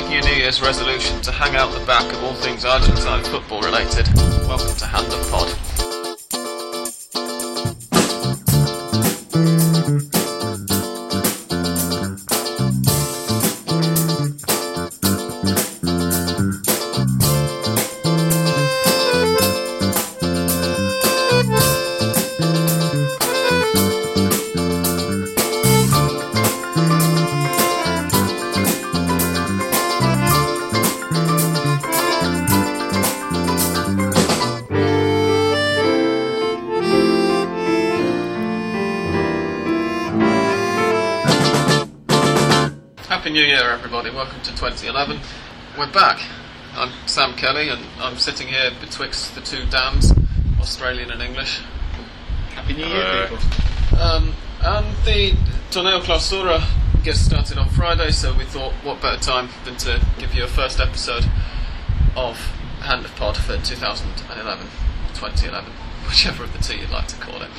making a New Year's resolution to hang out the back of all things Argentine football related, welcome to Hand of Pod. 2011. We're back. I'm Sam Kelly, and I'm sitting here betwixt the two dams, Australian and English. Happy New Year, Uh, people. Um, and the Torneo Clausura gets started on Friday, so we thought what better time than to give you a first episode of Hand of Pod for 2011, 2011, whichever of the two you'd like to call it.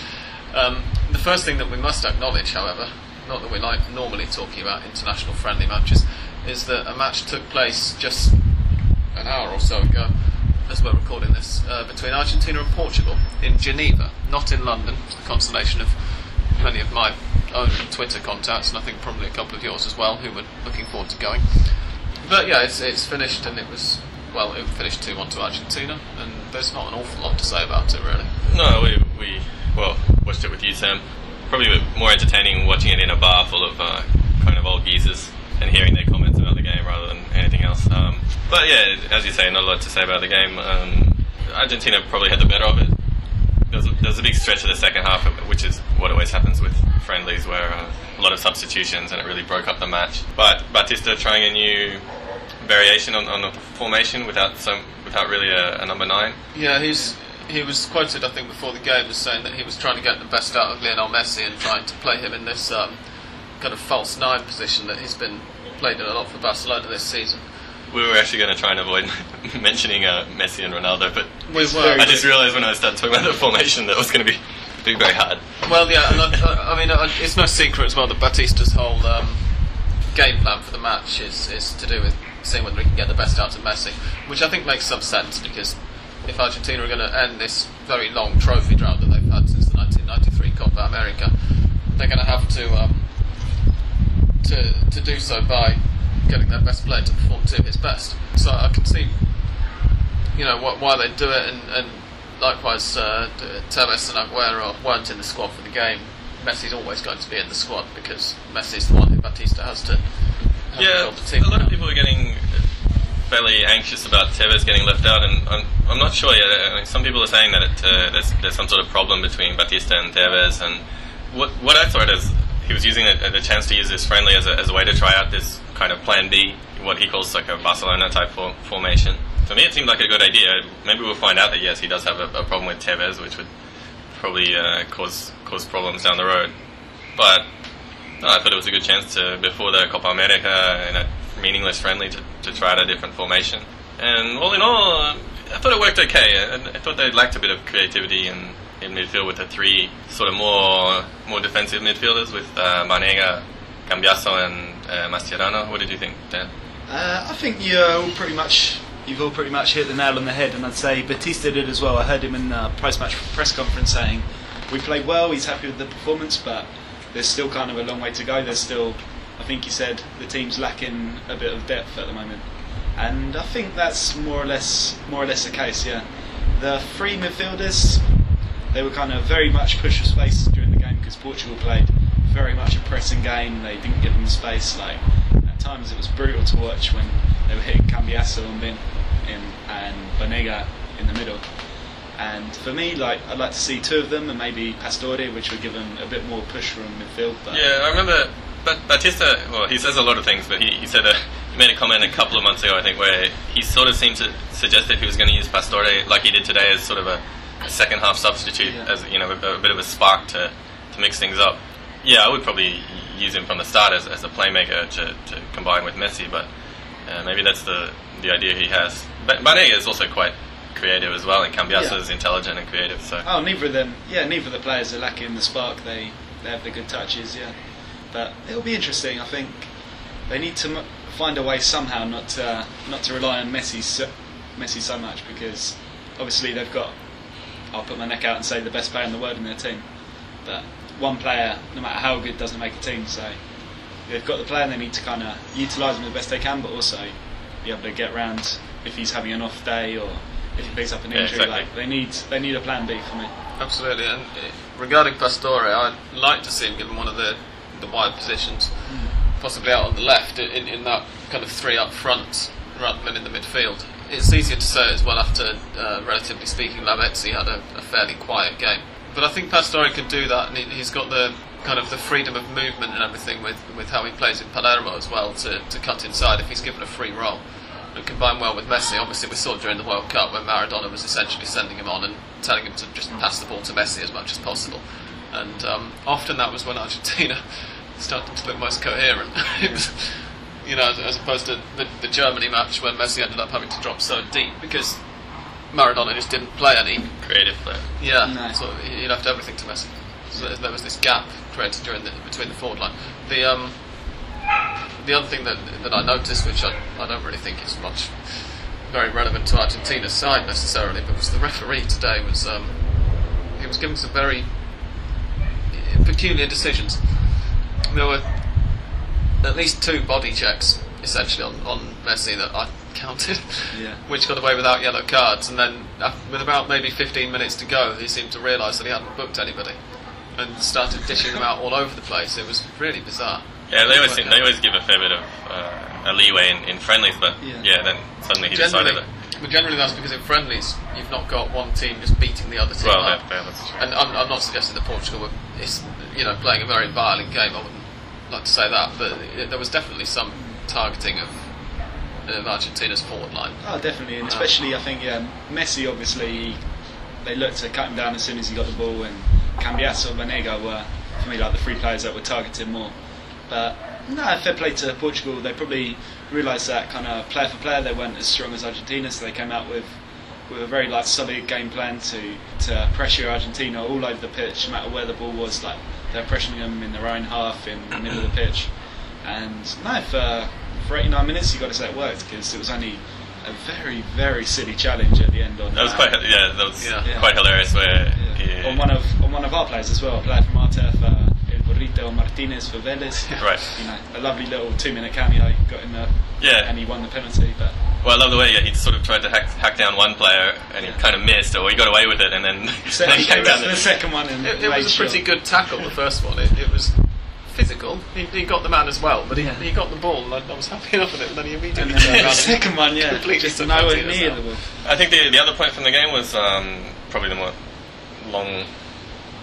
Um, the first thing that we must acknowledge, however, not that we like normally talking about international friendly matches, is that a match took place just an hour or so ago, as we're recording this, uh, between Argentina and Portugal in Geneva, not in London, to the consolation of many of my own Twitter contacts, and I think probably a couple of yours as well, who were looking forward to going. But yeah, it's, it's finished, and it was, well, it finished 2 1 to Argentina, and there's not an awful lot to say about it, really. No, we, we well watched it with you, Sam. Probably more entertaining watching it in a bar full of uh, kind of old geezers and hearing their comments about the game rather than anything Um, but yeah, as you say, not a lot to say about the game. Um, Argentina probably had the better of it. There was, a, there a big stretch of the second half, which is what always happens with friendlies, where uh, a lot of substitutions and it really broke up the match. But Batista trying a new variation on, on the formation without some without really a, a number nine. Yeah, he's he was quoted, I think, before the game as saying that he was trying to get the best out of Lionel Messi and trying to play him in this um, kind of false nine position that he's been played in a lot for Barcelona this season. We were actually going to try and avoid mentioning uh, Messi and Ronaldo, but We were. I just realised when I started talking about the formation that it was going to be, be very hard. Well, yeah, and I, I, mean, it's no secret as well that Batista's whole um, game plan for the match is, is to do with seeing whether he can get the best out of Messi, which I think makes some sense because if Argentina are going to end this very long trophy drought that they've had since the 1993 Copa America, they're going to have to um, to to do so by getting their best player to perform to his best. So I can see, you know, wh- why they do it, and, and likewise, uh, Tevez and Aguero weren't in the squad for the game. Messi's always going to be in the squad because Messi's the one who Batista has to. Yeah, the team a lot of people are getting fairly anxious about Tevez getting left out, and I'm, I'm not sure yet. I mean, some people are saying that it, uh, there's, there's some sort of problem between Batista and Tevez, and what what I thought is he was using the, the chance to use this friendly as a, as a way to try out this kind of plan B, what he calls like a Barcelona type for, formation. To me, it seemed like a good idea. Maybe we'll find out that yes, he does have a, a problem with Tevez, which would probably uh, cause cause problems down the road. But no, I thought it was a good chance to before the Copa America in a meaningless friendly to, to try out a different formation. And all in all, I thought it worked okay. I, I thought they lacked a bit of creativity in, in midfield with the three sort of more more defensive midfielders with uh, Banega, Cambiasso, and uh, Mascherano. What did you think, Dan? Uh, I think you all pretty much you've all pretty much hit the nail on the head, and I'd say Batista did as well. I heard him in the post-match press conference saying we played well. He's happy with the performance, but there's still kind of a long way to go. There's still, I think he said, the team's lacking a bit of depth at the moment, and I think that's more or less more or less the case. Yeah, the three midfielders they were kind of very much push for space during the game because Portugal played very much a pressing game. They didn't give them space. Like at times, it was brutal to watch when they were hitting Cambiasso and Bin in, and Banega in the middle. And for me, like I'd like to see two of them and maybe Pastore, which would give them a bit more push from midfield. But Yeah, I remember Bat- Batista. Well, he says a lot of things, but he, he said a, he made a comment a couple of months ago, I think, where he sort of seemed to suggest that he was going to use Pastore like he did today as sort of a, a second half substitute, Yeah. as you know, a, a bit of a spark to, to mix things up. Yeah, I would probably use him from the start as, as a playmaker to, to combine with Messi, but uh, maybe that's the the idea he has. But Banega is also quite creative as well, and Cambiasso Yeah. is intelligent and creative. So Oh, neither of them. Yeah, neither of the players are lacking the spark. They they have the good touches. Yeah, but it'll be interesting. I think they need to. m- find a way somehow not to not to rely on Messi so, Messi so much because obviously they've got. I'll put my neck out and say the best player in the world in their team, but one player, no matter how good, doesn't make a team. So they've got the player and they need to kind of utilise him the best they can, but also be able to get around if he's having an off day or if he picks up an Yeah, injury. exactly. Like they need they need a plan B for me. Absolutely, and uh, regarding Pastore, I'd like to see him given one of the, the wide positions, possibly out on the left in, in that kind of three up front rather than in the midfield. It's easier to say as well after, uh, relatively speaking, Lavezzi had a, a fairly quiet game. But I think Pastore can do that, and he, he's got the kind of the freedom of movement and everything with, with how he plays in Palermo as well to, to cut inside if he's given a free role. And combine well with Messi. Obviously, we saw during the World Cup when Maradona was essentially sending him on and telling him to just pass the ball to Messi as much as possible. And um, often that was when Argentina started to look most coherent. it was, you know, as, as opposed to the, the Germany match when Messi ended up having to drop so deep because Maradona just didn't play any. Creative player. Yeah, No. so he he left everything to Messi. So there- there was this gap created during the, between the forward line. The um, the other thing that that I noticed, which I, I don't really think is much very relevant to Argentina's side necessarily, but was the referee today was um, he was giving some very peculiar decisions. There were at least two body checks essentially on, on Messi that I counted, Yeah. which got away without yellow cards, and then uh, with about maybe 15 minutes to go, he seemed to realise that he hadn't booked anybody and started dishing them out all over the place. It was really bizarre. Yeah, they always seem, they always give a fair bit of uh, a leeway in, in friendlies, but Yeah. yeah. then suddenly he decided Generally, that. but generally that's because in friendlies you've not got one team just beating the other team Well, up. that, yeah, that's true. And I'm, I'm not suggesting that Portugal were, you know, playing a very violent game. I wouldn't like to say that, but there was definitely some targeting of, of Argentina's forward line. Oh, definitely, and especially I think yeah, Messi obviously they looked to cut him down as soon as he got the ball, and Cambiasso, Banega were for me like the three players that were targeted more. But no, fair play to Portugal. They probably realised that kind of player for player they weren't as strong as Argentina, so they came out with with a very like solid game plan to to pressure Argentina all over the pitch, no matter where the ball was. Like they're pressuring them in their own half, in the middle of the pitch. And no, for for 89 minutes, you got to say it worked because it was only a very very silly challenge at the end on That was quite yeah, that was Yeah. Yeah. quite hilarious. Where yeah. he, on one of on one of our players as well, a player from Artef, uh, El Burrito Martinez for Vélez. Right. You know, a lovely little two minute cameo. Got in there, Yeah. and he won the penalty. But well, I love the way yeah, he sort of tried to hack, hack down one player and he kind of missed, or he got away with it, and then, so then he came came down back for the the second one and It, it was a sure. pretty good tackle, the first one. It, it was physical. He, he got the man as well, but he, Yeah. he got the ball, and I, I was happy enough with it. And then he immediately And then the second one, yeah, completely just took nowhere Martinez near the ball. I think the the other point from the game was um, probably the more long.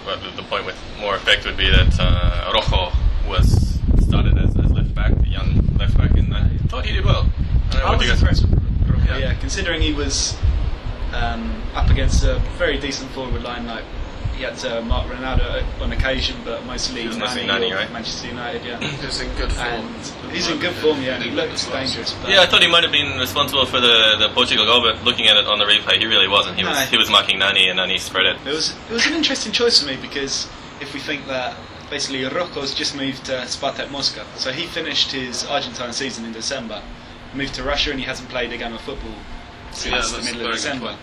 Well, the, the point with more effect would be that uh, Rojo was started as, as left back, the young left back, and I thought he did well. I don't know I what was you guys- impressed with Rojo, Yeah. yeah. considering he was um, up against a very decent forward line. Like he had to mark Ronaldo on occasion, but mostly He was mostly Nani Nani, or right? Manchester United. Yeah, he's in good form. and he's in good form. Yeah, and he looked dangerous. But Yeah, I thought he might have been responsible for the, the Portugal goal, but looking at it on the replay, he really wasn't. He was No. he was marking Nani, and Nani spread it. It was it was an interesting choice for me because if we think that basically Rojo's just moved to Spartak Moscow, so he finished his Argentine season in December, moved to Russia, and he hasn't played a game of football since Yeah, the middle of December.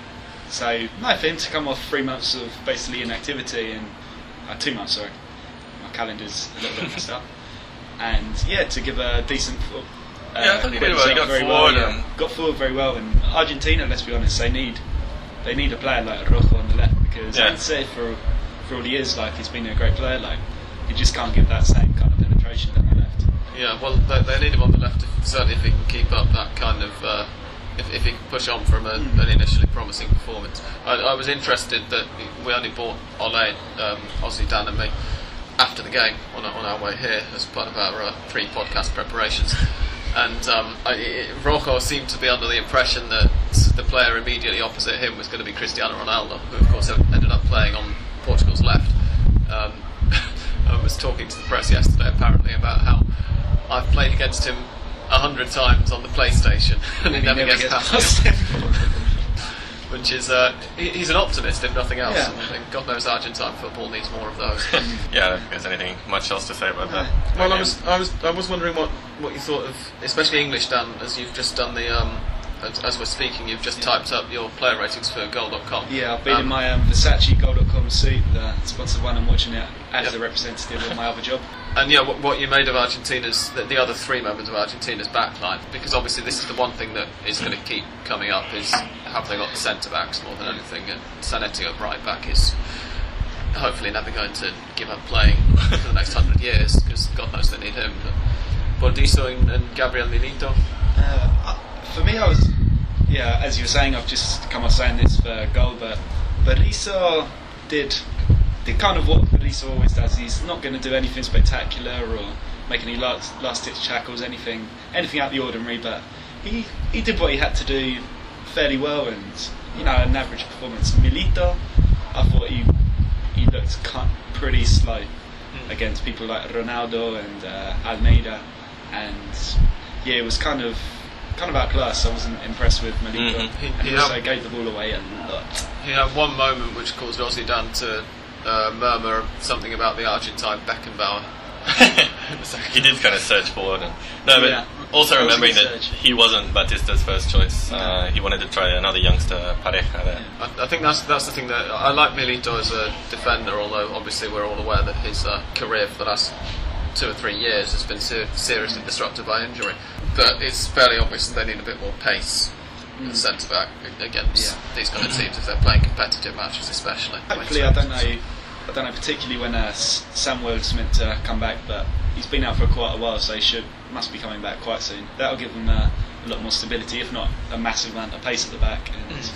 So no, for him to come off three months of basically inactivity and uh, two months, sorry, my calendar's a little bit messed up, and yeah, to give a decent. Uh, Yeah, I thought he did well. He got forward yeah. and- got forward very well. And Argentina, let's be honest, they need they need a player like Rojo on the left because Yeah. I'd say for for all he is, like he's been a great player. Like he just can't give that same kind of penetration left. Yeah, well, they, they need him on the left, if, certainly if he can keep up that kind of. Uh, if, if he can push on from a, an initially promising performance. I, I was interested that we only bought Ole, um, Aussie Dan and me, after the game on, our- on our way here as part of our uh, pre podcast preparations. And um, I, it, Rojo seemed to be under the impression that the player immediately opposite him was going to be Cristiano Ronaldo, who, of course, ended up playing on Portugal's left. Um, I was talking to the press yesterday, apparently, about how I've played against him a hundred times on the PlayStation, and he, he never, never gets, gets past past him. which is uh, he, he's an optimist if nothing else. Yeah. And God knows Argentine football needs more of those. yeah, I don't think there's anything much else to say about that. Well, I was, I was, I was wondering what, what you thought of, especially English, Dan, as you've just done the, um, as, as we're speaking, you've just typed up your player ratings for Goal.com. Yeah, I've been Um, in my um, Versace Goal.com suit, the sponsored one. I'm watching it as Yep. a representative of my other job. And yeah, what, what you made of Argentina's, the, the other three members of Argentina's backline, because obviously this is the one thing that is going to keep coming up is have they got the centre backs more than anything, and Zanetti at right back is hopefully never going to give up playing for the next hundred years because God knows they need him. But Burdisso and, and Gabriel Milito, Uh, for me, I was, yeah, as you were saying, I've just come off saying this for goal, but Burdisso did did kind of what Burdisso always does. He's not going to do anything spectacular or make any last last ditch tackles, anything anything out of the ordinary. But he he did what he had to do fairly well, and you know, an average performance. Milito, I thought he he looked pretty slow against people like Ronaldo and uh, Almeida, and yeah, it was kind of kind of outclassed. I wasn't impressed with Milito. Mhm. He- And he also had- gave the ball away a lot. he had one moment which caused Aussie Dan to uh, murmur something about the Argentine Beckenbauer. he did kind of search forward. And, no, but Yeah. also That was a remembering that he wasn't Batista's first choice. Uh, he wanted to try another youngster, Pareja, there. I, I think that's that's the thing that I like Milito as a defender, although obviously we're all aware that his uh, career for the last two or three years has been ser- seriously disrupted by injury. But it's fairly obvious that they need a bit more pace at centre back against Mm. Yeah. these kind of teams if they're playing competitive matches, especially. Hopefully, I don't know. I don't know particularly when uh, S- Samuel's meant to come back, but he's been out for quite a while, so he should must be coming back quite soon. That'll give them uh, a lot more stability, if not a massive amount of pace at the back. And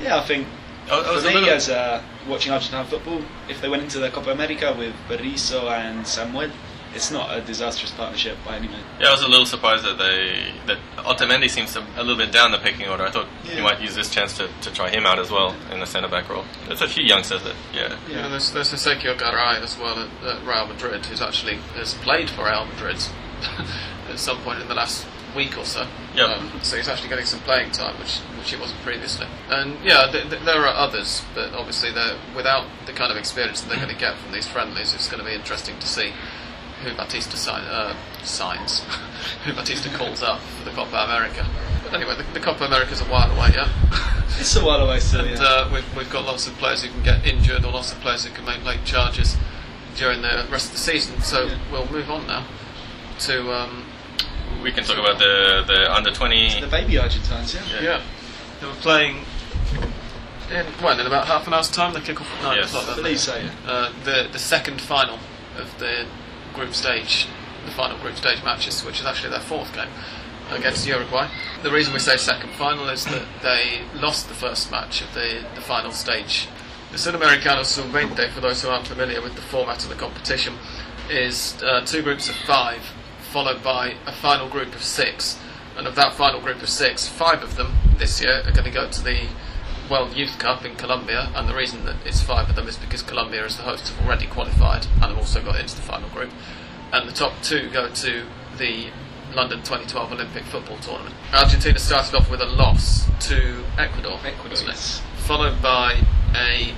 yeah, I think I- I was for me, little- as uh, watching Argentine football, if they went into the Copa America with Burdisso and Samuel, it's not a disastrous partnership by any means. Yeah, I was a little surprised that they that Otamendi seems to, a little bit down the picking order. I thought he Yeah. might use this chance to, to try him out as well in the centre back role. There's a few youngsters that yeah. Yeah, there's, there's Ezequiel Garay as well at, at Real Madrid, who's actually has played for Real Madrid at some point in the last week or so. Yep. Um, so he's actually getting some playing time, which which he wasn't previously. And yeah, th- th- there are others, but obviously they're without the kind of experience that they're going to get from these friendlies. It's going to be interesting to see who Batista sign, uh, signs, who Batista calls up for the Copa America. But anyway, the, the Copa America's a while away, yeah. It's a while away still. And yeah. uh, we've, we've got lots of players who can get injured, or lots of players who can make late charges during the rest of the season. So Yeah. we'll move on now to um, We can talk about the the under twenty. the baby Argentines, yeah. yeah. They were playing in well in about half an hour's time. They kick off at nine Yes. o'clock. I don't believe so. Yeah. Uh, the the second final of the group stage, the final group stage matches, which is actually their fourth game against Uruguay. The reason we say second final is that they lost the first match of the, the final stage. The Sudamericano Sub-20, for those who aren't familiar with the format of the competition, is uh, two groups of five, followed by a final group of six. And of that final group of six, five of them this year are going to go to the World Youth Cup in Colombia, and the reason that it's five of them is because Colombia, as the hosts, have already qualified and have also got into the final group. And the top two go to the London 2012 Olympic football tournament. Argentina started off with a loss to Ecuador, Ecuador, wasn't it? yes. followed by a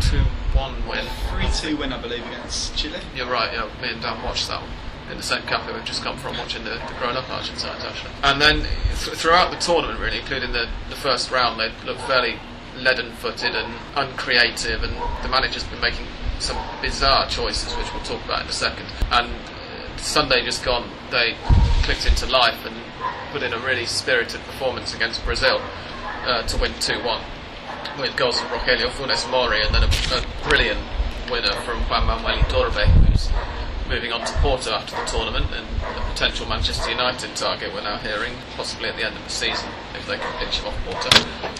2-1 win. 3 2 win, I believe, against Chile. You're right, yeah, me and Dan watched that one in the same cafe we've just come from watching the, the grown up Argentines actually. And then th- throughout the tournament, really, including the, the first round, they looked fairly leaden footed and uncreative, and the manager's been making some bizarre choices, which we'll talk about in a second. And uh, Sunday just gone, they clicked into life and put in a really spirited performance against Brazil uh, to win 2 1 with goals from Rogelio Funes Mori and then a, a brilliant winner from Juan Manuel Iturbe, who's moving on to Porto after the tournament and a potential Manchester United target we're now hearing, possibly at the end of the season if they can pinch him off Porto.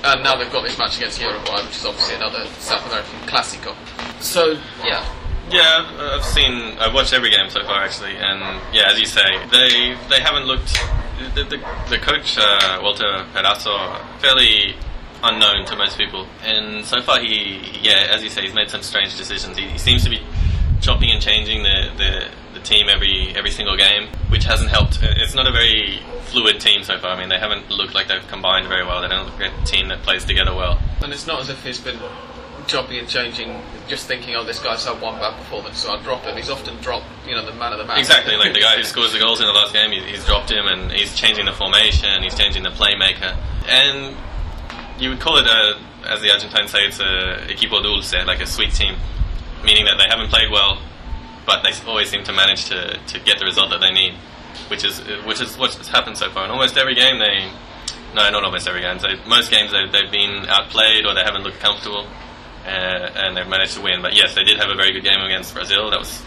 And now they've got this match against Uruguay, which is obviously another South American Clásico. So, yeah, Yeah, I've- seen, I've watched every game so far actually, and yeah, as you say, they they haven't looked. The, the, the coach uh, Walter Perazzo fairly unknown to most people, and so far he, yeah, as you say, he's made some strange decisions. He, he seems to be chopping and changing the, the, the team every every single game, which hasn't helped. Uh, it's not a very fluid team so far. I mean, they haven't looked like they've combined very well. They don't look like a team that plays together well. And it's not as if he's been chopping and changing, just thinking, oh, this guy's had one bad performance, so I'll drop him. He's often dropped, you know, the man of the match. Exactly, like the guy who scores the goals in the last game, he, he's dropped him and he's changing the formation, he's changing the playmaker. And you would call it, a, as the Argentines say, it's a equipo dulce, like a sweet team, meaning that they haven't played well, but they always seem to manage to, to get the result that they need, which is which is what's happened so far. In almost every game, they no, not almost every game. So most games they, they've been outplayed or they haven't looked comfortable, uh, and they've managed to win. But yes, they did have a very good game against Brazil. That was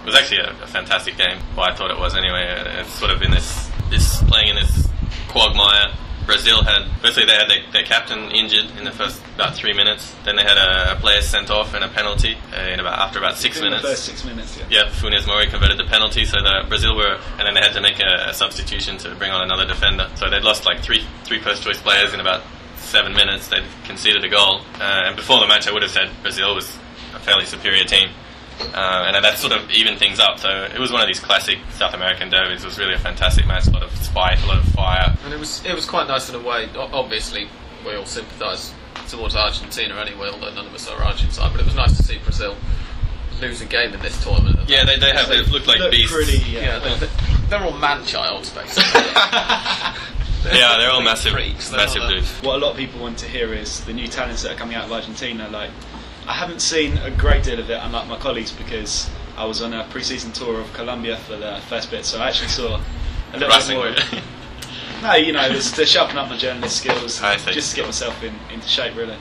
it was actually a, a fantastic game. Well, I thought it was anyway. Uh, It's sort of in this this playing in this quagmire. Brazil had firstly they had their, their captain injured in the first about three minutes. Then they had a, a player sent off and a penalty uh, in about after about six In minutes. the first six minutes, yeah. Yeah, Funes Mori converted the penalty, so the Brazil were, and then they had to make a, a substitution to bring on another defender. So they'd lost like three three first choice players in about seven minutes. They'd conceded a goal, uh, and before the match, I would have said Brazil was a fairly superior team. Uh, and that sort of evened things up. So it was one of these classic South American derbies. It was really a fantastic match. A lot of spite, a lot of fire. And it was it was quite nice in a way. O- Obviously, we all sympathise towards Argentina anyway, although none of us are Argentine. But it was nice to see Brazil lose a game in this tournament. Yeah, they, they have. They look like Look beasts. pretty, yeah, yeah. they're, they're all man childs basically. yeah, they're all massive, freaks. Massive uh, dudes. What a lot of people want to hear is the new talents that are coming out of Argentina. Like, I haven't seen a great deal of it, unlike my colleagues, because I was on a pre-season tour of Colombia for the first bit, so I actually saw a little bit more. No, you know, it's to sharpen up my journalist skills, just to get myself in, into shape, really.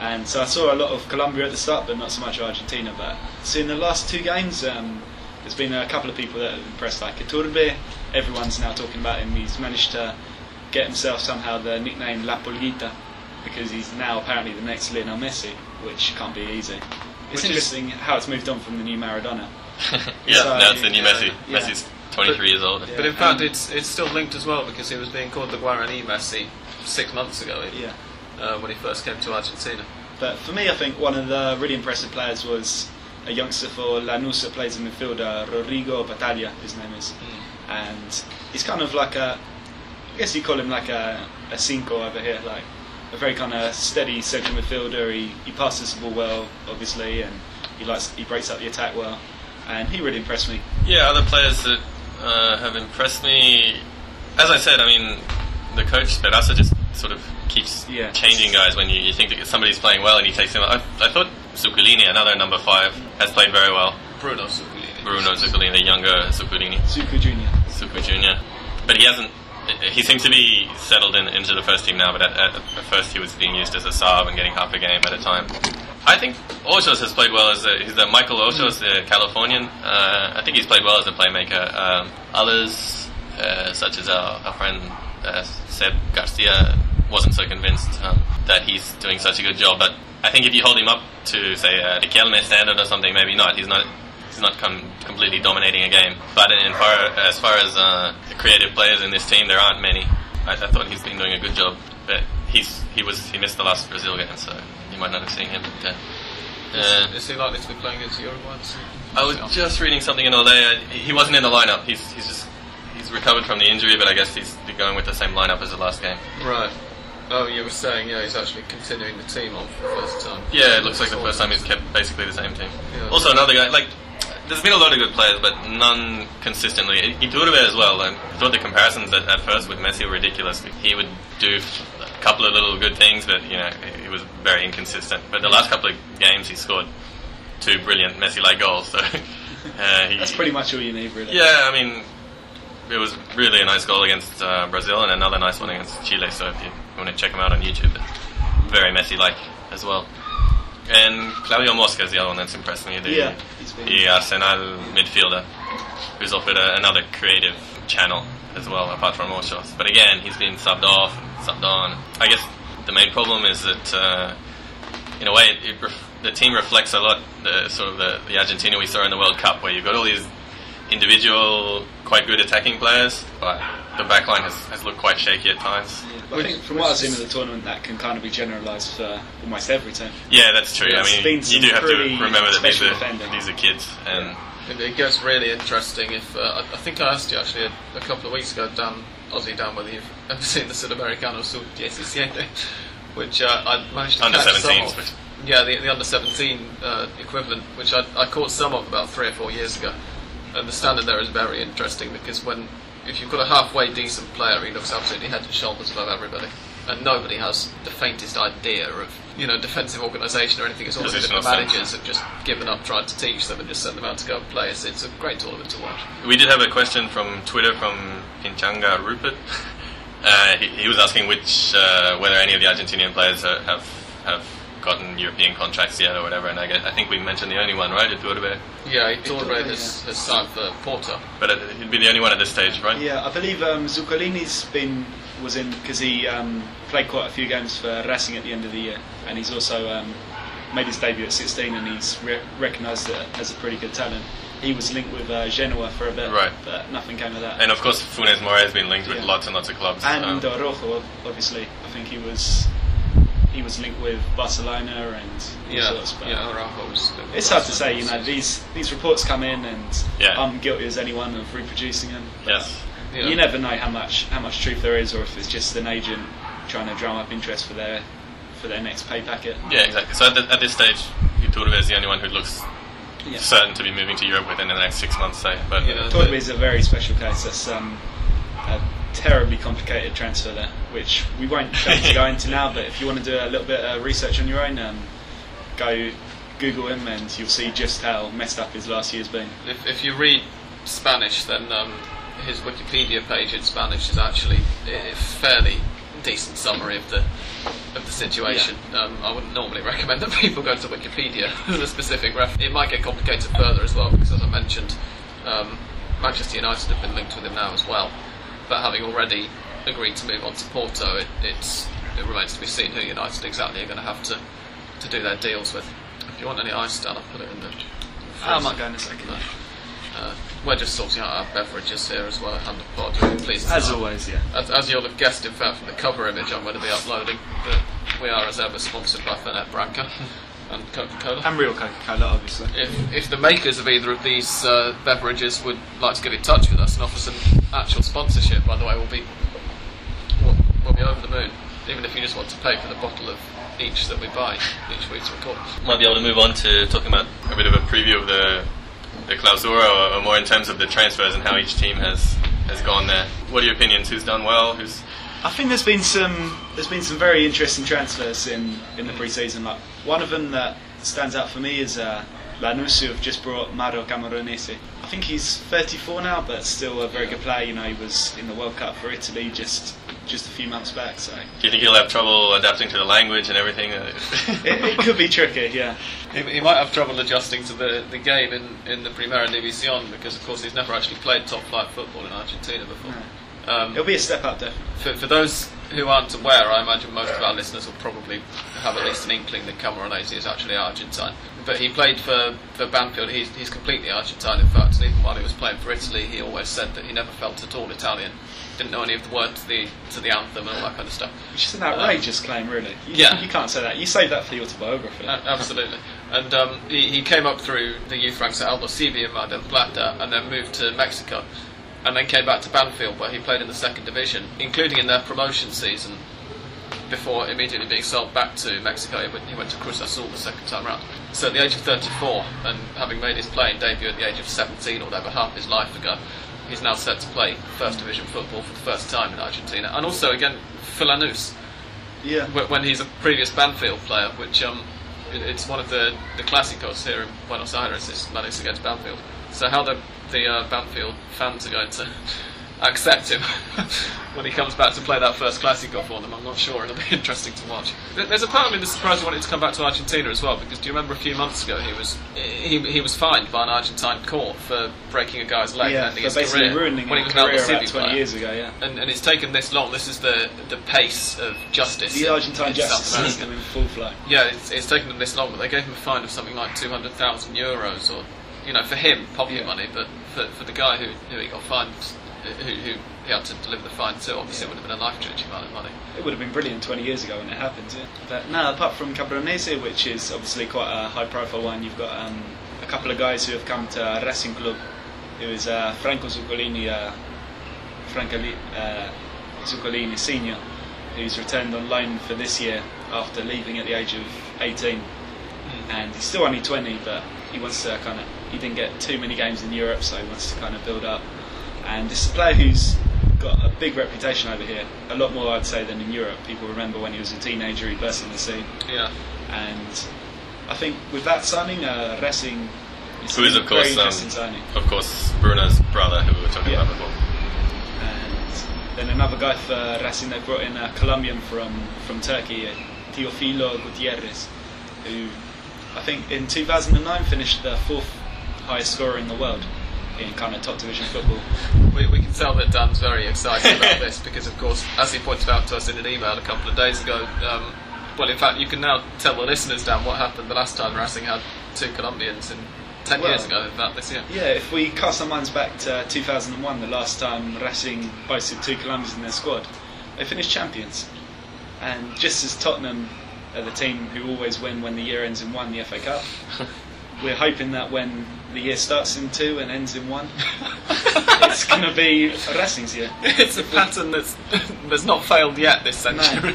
And so I saw a lot of Colombia at the start, but not so much Argentina. But seeing the last two games, um, there's been a couple of people that have impressed, like Iturbe. Everyone's now talking about him. He's managed to get himself somehow the nickname La Pulguita because he's now apparently the next Lionel Messi, which can't be easy. It's Which is- interesting how it's moved on from the new Maradona. yeah, So, now it's the new yeah, Messi. yeah. Messi's 23 years old. Yeah. But in fact, Um, it's it's still linked as well because he was being called the Guarani Messi six months ago Yeah. uh, when he first came to Argentina. But for me, I think one of the really impressive players was a youngster for Lanús that plays in midfield, uh, Rodrigo Battaglia, his name is. And he's kind of like a, I guess you call him like a, a cinco over here, like a very kind of steady central midfielder. He, he passes the ball well, obviously, and he likes he breaks up the attack well. And he really impressed me. Yeah, other players that uh, have impressed me. As I said, I mean, the coach Perazzo just sort of keeps Yeah. changing guys when you, you think that somebody's playing well and he takes him. I, I thought Zuculini, another number five, has played very well. Bruno Zuculini. Bruno Zuculini, the younger Zuculini, Zuko Junior. Zucco Jr. But he hasn't. He seems to be settled in, into the first team now, but at, at, at first he was being used as a sub and getting half a game at a time. I think Hoyos has played well as a, he's the Michael Hoyos, the Californian. Uh, I think he's played well as a playmaker. Um, others, uh, such as our, our friend uh, Seb Garcia, wasn't so convinced um, that he's doing such a good job. But I think if you hold him up to say the Kelme standard or something, maybe not. He's not. He's not com- completely dominating a game. But in far, as far as uh, creative players in this team, there aren't many. I, I thought he's been doing a good job, but he's he was he missed the last Brazil game, so you might not have seen him. But, uh, uh, Is he likely to be playing against Uruguay? I was just reading something in uh, He wasn't in the lineup. He's he's just he's recovered from the injury, but I guess he's going with the same lineup as the last game. Right. Oh, you were saying, yeah, he's actually continuing the team on for the first time. Yeah, it looks like the first time he's kept basically the same team. Yeah. Also, another guy like. There's been a lot of good players, but none consistently. Iturbe as well. I thought the comparisons at, at first with Messi were ridiculous. He would do a couple of little good things, but you know he was very inconsistent. But the last couple of games, he scored two brilliant Messi-like goals. So uh, he, That's pretty much all you need, really. yeah, I mean, it was really a nice goal against uh, Brazil and another nice one against Chile. So if you want to check him out on YouTube, very Messi-like as well. And Claudio Mosca is the other one that's impressed me. The, Yeah, the Arsenal midfielder, who's offered a, another creative channel as well, apart from Hoyos. But again, he's been subbed off, and subbed on. I guess the main problem is that, uh, in a way, it, it ref- the team reflects a lot the sort of the, the Argentina we saw in the World Cup, where you've got all these individual, quite good attacking players, but the backline has, has looked quite shaky at times. I think from what I've seen in the tournament, that can kind of be generalised for almost every team. Yeah, that's true. There's I mean, been you some do have to remember that these are defending. these are kids, and And it gets really interesting if uh, I, I think I asked you actually a, a couple of weeks ago, Dan Aussie Dan, whether you've ever seen the Sudamericano Sub 17, which uh, I managed to Under catch some 17s, of. which- Yeah, the, the under 17 uh, equivalent, which I, I caught some of about three or four years ago. And the standard there is very interesting because when if you've got a halfway decent player, he looks absolutely head and shoulders above everybody, and nobody has the faintest idea of you know defensive organisation or anything. It's all the different sense. managers have just given up trying to teach them and just sent them out to go and play. It's, it's a great tournament to watch. We did have a question from Twitter from Pinchanga Rupert. Uh, he, he was asking which uh, whether any of the Argentinian players have have gotten European contracts yet or whatever. And I, guess, I think we mentioned the only one, right? Iturbe. Yeah, Iturbe Iturbe, has, has signed for Porto. But uh, he'd be the only one at this stage, right? Yeah, I believe um, Zuculini's been was in because he um, played quite a few games for Racing at the end of the year, and he's also um, made his debut at 16, and he's re- recognised as a pretty good talent. He was linked with uh, Genoa for a bit, Right. but nothing came of that. And of course, Funes Mori has been linked with lots and lots of clubs. And Um, Rojo, obviously, I think he was he was linked with Barcelona and all Yeah, sorts, but yeah. It's hard to say, you know. These these reports come in, and Yeah. I'm guilty as anyone of reproducing them. but yes. Yeah. You never know how much how much truth there is, or if it's just an agent trying to drum up interest for their for their next pay packet. Yeah, exactly. So at, the, at this stage, Iturbe is the only one who looks Yeah. certain to be moving to Europe within the next six months, say. But Yeah. Iturbe is a very special case. That's um, a terribly complicated transfer there, which we won't go to go into now. But if you want to do a little bit of research on your own, um, go Google him and you'll see just how messed up his last year's been. If, if you read Spanish, then um, his Wikipedia page in Spanish is actually a fairly decent summary of the of the situation. Um, I wouldn't normally recommend that people go to Wikipedia as a specific ref. It might get complicated further as well because, as I mentioned, um, Manchester United have been linked with him now as well. But having already agreed to move on to Porto, it, it's it remains to be seen who United exactly are going to have to to do their deals with. If you want any ice, Dan, I'll put it in the. I might go in a second. No. Uh, we're just sorting out our beverages here as well at Hand of Pod. To As always, yeah. As, as you'll have guessed, in fact, from the cover image I'm going to be uploading, that we are, as ever, sponsored by Fernet Branca and Coca-Cola. And real Coca-Cola, obviously. If, if the makers of either of these uh, beverages would like to get in touch with us and offer some actual sponsorship, by the way, we'll be we'll, we'll be over the moon. Even if you just want to pay for the bottle of each that we buy each week's recording. might be able to move on to talking about a bit of a preview of the the clausura, or, or more in terms of the transfers and how each team has has gone there. What are your opinions? Who's done well? Who's I think there's been some there's been some very interesting transfers in, in the pre-season. Like one of them that stands out for me is uh, Lanús, who have just brought Mauro Camoranesi. I think he's 34 now, but still a very good player. You know, he was in the World Cup for Italy just just a few months back. So do you think he'll have trouble adapting to the language and everything? it, it could be tricky. Yeah, He, he might have trouble adjusting to the, the game in, in the Primera División because, of course, he's never actually played top flight football in Argentina before. Um, it'll be a step up, definitely. for, for those who aren't aware, I imagine most of our listeners will probably have at least an inkling that Camoranesi is actually Argentine. But he played for, for Banfield, he's, he's completely Argentine in fact, and even while he was playing for Italy, he always said that he never felt at all Italian. Didn't know any of the words to the, to the anthem and all that kind of stuff. Which is an outrageous claim, really. You, yeah. you can't say that. You save that for your autobiography. Absolutely. And um, he, he came up through the youth ranks at Aldosivi in Mar del Plata and then moved to Mexico. And then came back to Banfield where he played in the second division, including in their promotion season before immediately being sold back to Mexico. He went, he went to Cruz Azul the second time round. So at the age of 34 and having made his playing debut at the age of 17 or whatever, half his life ago, he's now set to play first division football for the first time in Argentina. And also, again, for Lanús yeah. when he's a previous Banfield player, which um, it's one of the, the clásicos here in Buenos Aires, is Lanús against Banfield. So how the, the uh, Banfield fans are going to accept him when he comes back to play that first Clásico for them, I'm not sure. It'll be interesting to watch. There's a part of me that's surprised he wanted to come back to Argentina as well, because do you remember a few months ago he was he, he was fined by an Argentine court for breaking a guy's leg and Yeah, ending for his basically career ruining when he was career about 20 player. years ago, yeah. And, and it's taken this long. This is the the pace of justice. The Argentine in justice system in full flow. Yeah, it's, it's taken them this long, but they gave him a fine of something like 200,000 euros, or, you know, for him, pocket Yeah. money, but for, for the guy who, who he got fined, who, who he had to deliver the fine to, obviously it would have been a life changing amount of money. It would have been brilliant 20 years ago when it happened, yeah. But no, apart from Cabronese, which is obviously quite a high profile one, you've got um, a couple of guys who have come to Racing Club. It was uh, Franco Zuculini, uh, Francoli, uh, Zuculini Senior, who's returned on loan for this year after leaving at the age of 18. And he's still only 20, but he wants to kind of. He didn't get too many games in Europe, so he wants to kind of build up. And this is a player who's got a big reputation over here, a lot more I'd say than in Europe. People remember when he was a teenager, he burst on the scene, Yeah. and I think with that signing, uh, Racing is Who is, a of very course, um, interesting signing. of course, Bruno's brother, who we were talking Yeah. about before. And then another guy for Racing, they brought in a Colombian from from Turkey, uh, Teofilo Gutierrez, who I think in 2009 finished the fourth highest scorer in the world in kind of top division football. We, we can tell that Dan's very excited about this because, of course, as he pointed out to us in an email a couple of days ago, um, well, in fact, you can now tell the listeners, Dan, what happened the last time Racing had two Colombians in 10 Well- years ago, in fact, this year. Yeah, if we cast our minds back to 2001, the last time Racing boasted two Colombians in their squad, they finished champions. And just as Tottenham are the team who always win when the year ends in one, the FA Cup, we're hoping that when the year starts in two and ends in one, it's going to be Racing's year. it's a pattern that's, that's not failed yet this No. century.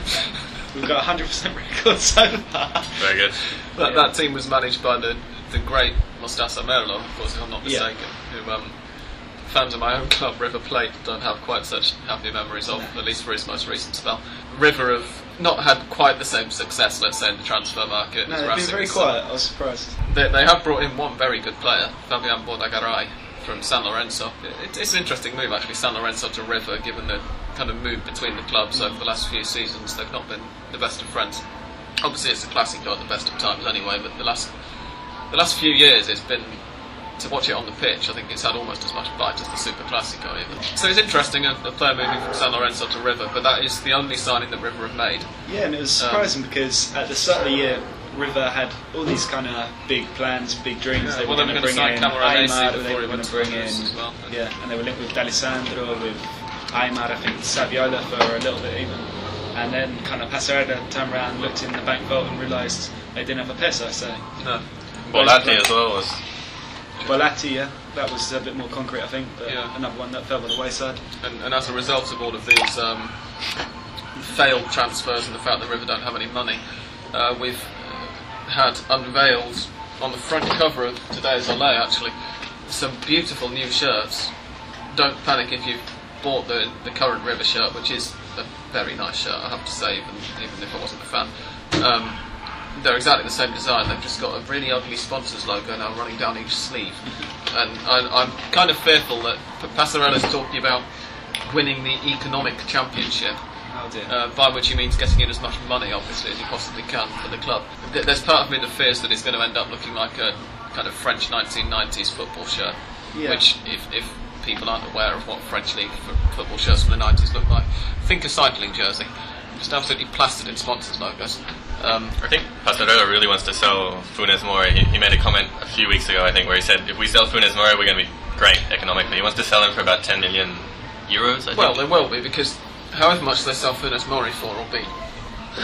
We've got a 100% record so far. Very good. that, Yeah. that team was managed by the, the great Mostaza Merlo, of course, if I'm not Yeah. mistaken, who um, fans of my own club, River Plate, don't have quite such happy memories of, No. at least for his most recent spell. River have not had quite the same success, let's say, in the transfer market No, as they've been very quiet. I was surprised. They, they have brought in one very good player, Fabian Bordagaray from San Lorenzo. It, it's an interesting move, actually, San Lorenzo to River, given the kind of move between the clubs over the last few seasons. They've not been the best of friends. Obviously, it's a classic at the best of times anyway, but the last the last few years it's been to watch it on the pitch. I think it's had almost as much bite as the Super Classico even. So it's interesting a, a player moving from San Lorenzo to River, but that is the only signing that River have made. Yeah, and it was Um, surprising because at the start of the year, River had all these kind of big plans, big dreams. they were they were going to gonna bring sign in Camoranesi Aimar, they were going to to bring in, Juventus as well. yeah, and they were linked with D'Alessandro, with Aimar, I think Saviola for a little bit even. And then kind of Passarella turned around, looked in the bank vault and realised they didn't have a peso, so No. Bolatti as well was. Bolatti, yeah, that was a bit more concrete, I think, but Yeah. another one that fell by the wayside. And, and as a result of all of these um, failed transfers and the fact that River don't have any money, uh, we've had unveiled on the front cover of today's Olé actually some beautiful new shirts. Don't panic if you've bought the, the current River shirt, which is a very nice shirt, I have to say, even, even if I wasn't a fan. Um, they're exactly the same design. They've just got a really ugly sponsors logo now running down each sleeve, and I, I'm kind of fearful that Passarella's talking about winning the economic championship, Oh dear. uh, by which he means getting in as much money, obviously, as he possibly can for the club. There's part of me that fears that it's going to end up looking like a kind of French 1990s football shirt, Yeah. which, if, if people aren't aware of what French league football shirts from the 90s look like, think a cycling jersey, just absolutely plastered in sponsors logos. Um, I think Passarella really wants to sell Funes Mori. He, he made a comment a few weeks ago, I think, where he said, if we sell Funes Mori, we're going to be great economically. He wants to sell him for about 10 million euros, I think. Well, there will be because however much they sell Funes Mori for will be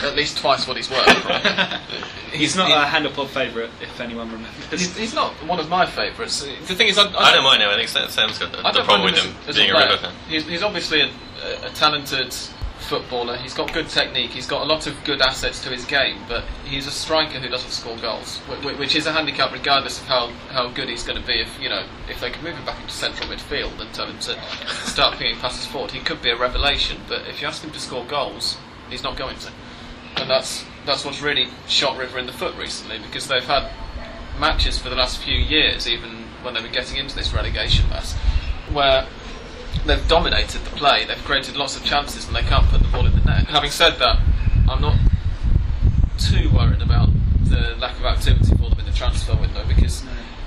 at least twice what he's worth. He's not he- a hand of pod favourite, if anyone remembers. He's, he's not one of my favourites. The thing is, I, I don't mind him. I think Sam- Sam's got the, the problem with him him as, as being a a. River fan. He's, he's obviously a, a, a talented footballer. He's got good technique. He's got a lot of good assets to his game, but he's a striker who doesn't score goals, which, is a handicap regardless of how, how good he's going to be. If you know if they can move him back into central midfield and tell him to start pinging passes forward, he could be a revelation. But if you ask him to score goals, he's not going to, and that's that's what's really shot River in the foot recently because they've had matches for the last few years, even when they were getting into this relegation mess, where they've dominated the play, they've created lots of chances, and they can't put the ball in the net. Having said that, I'm not too worried about the lack of activity for them in the transfer window because,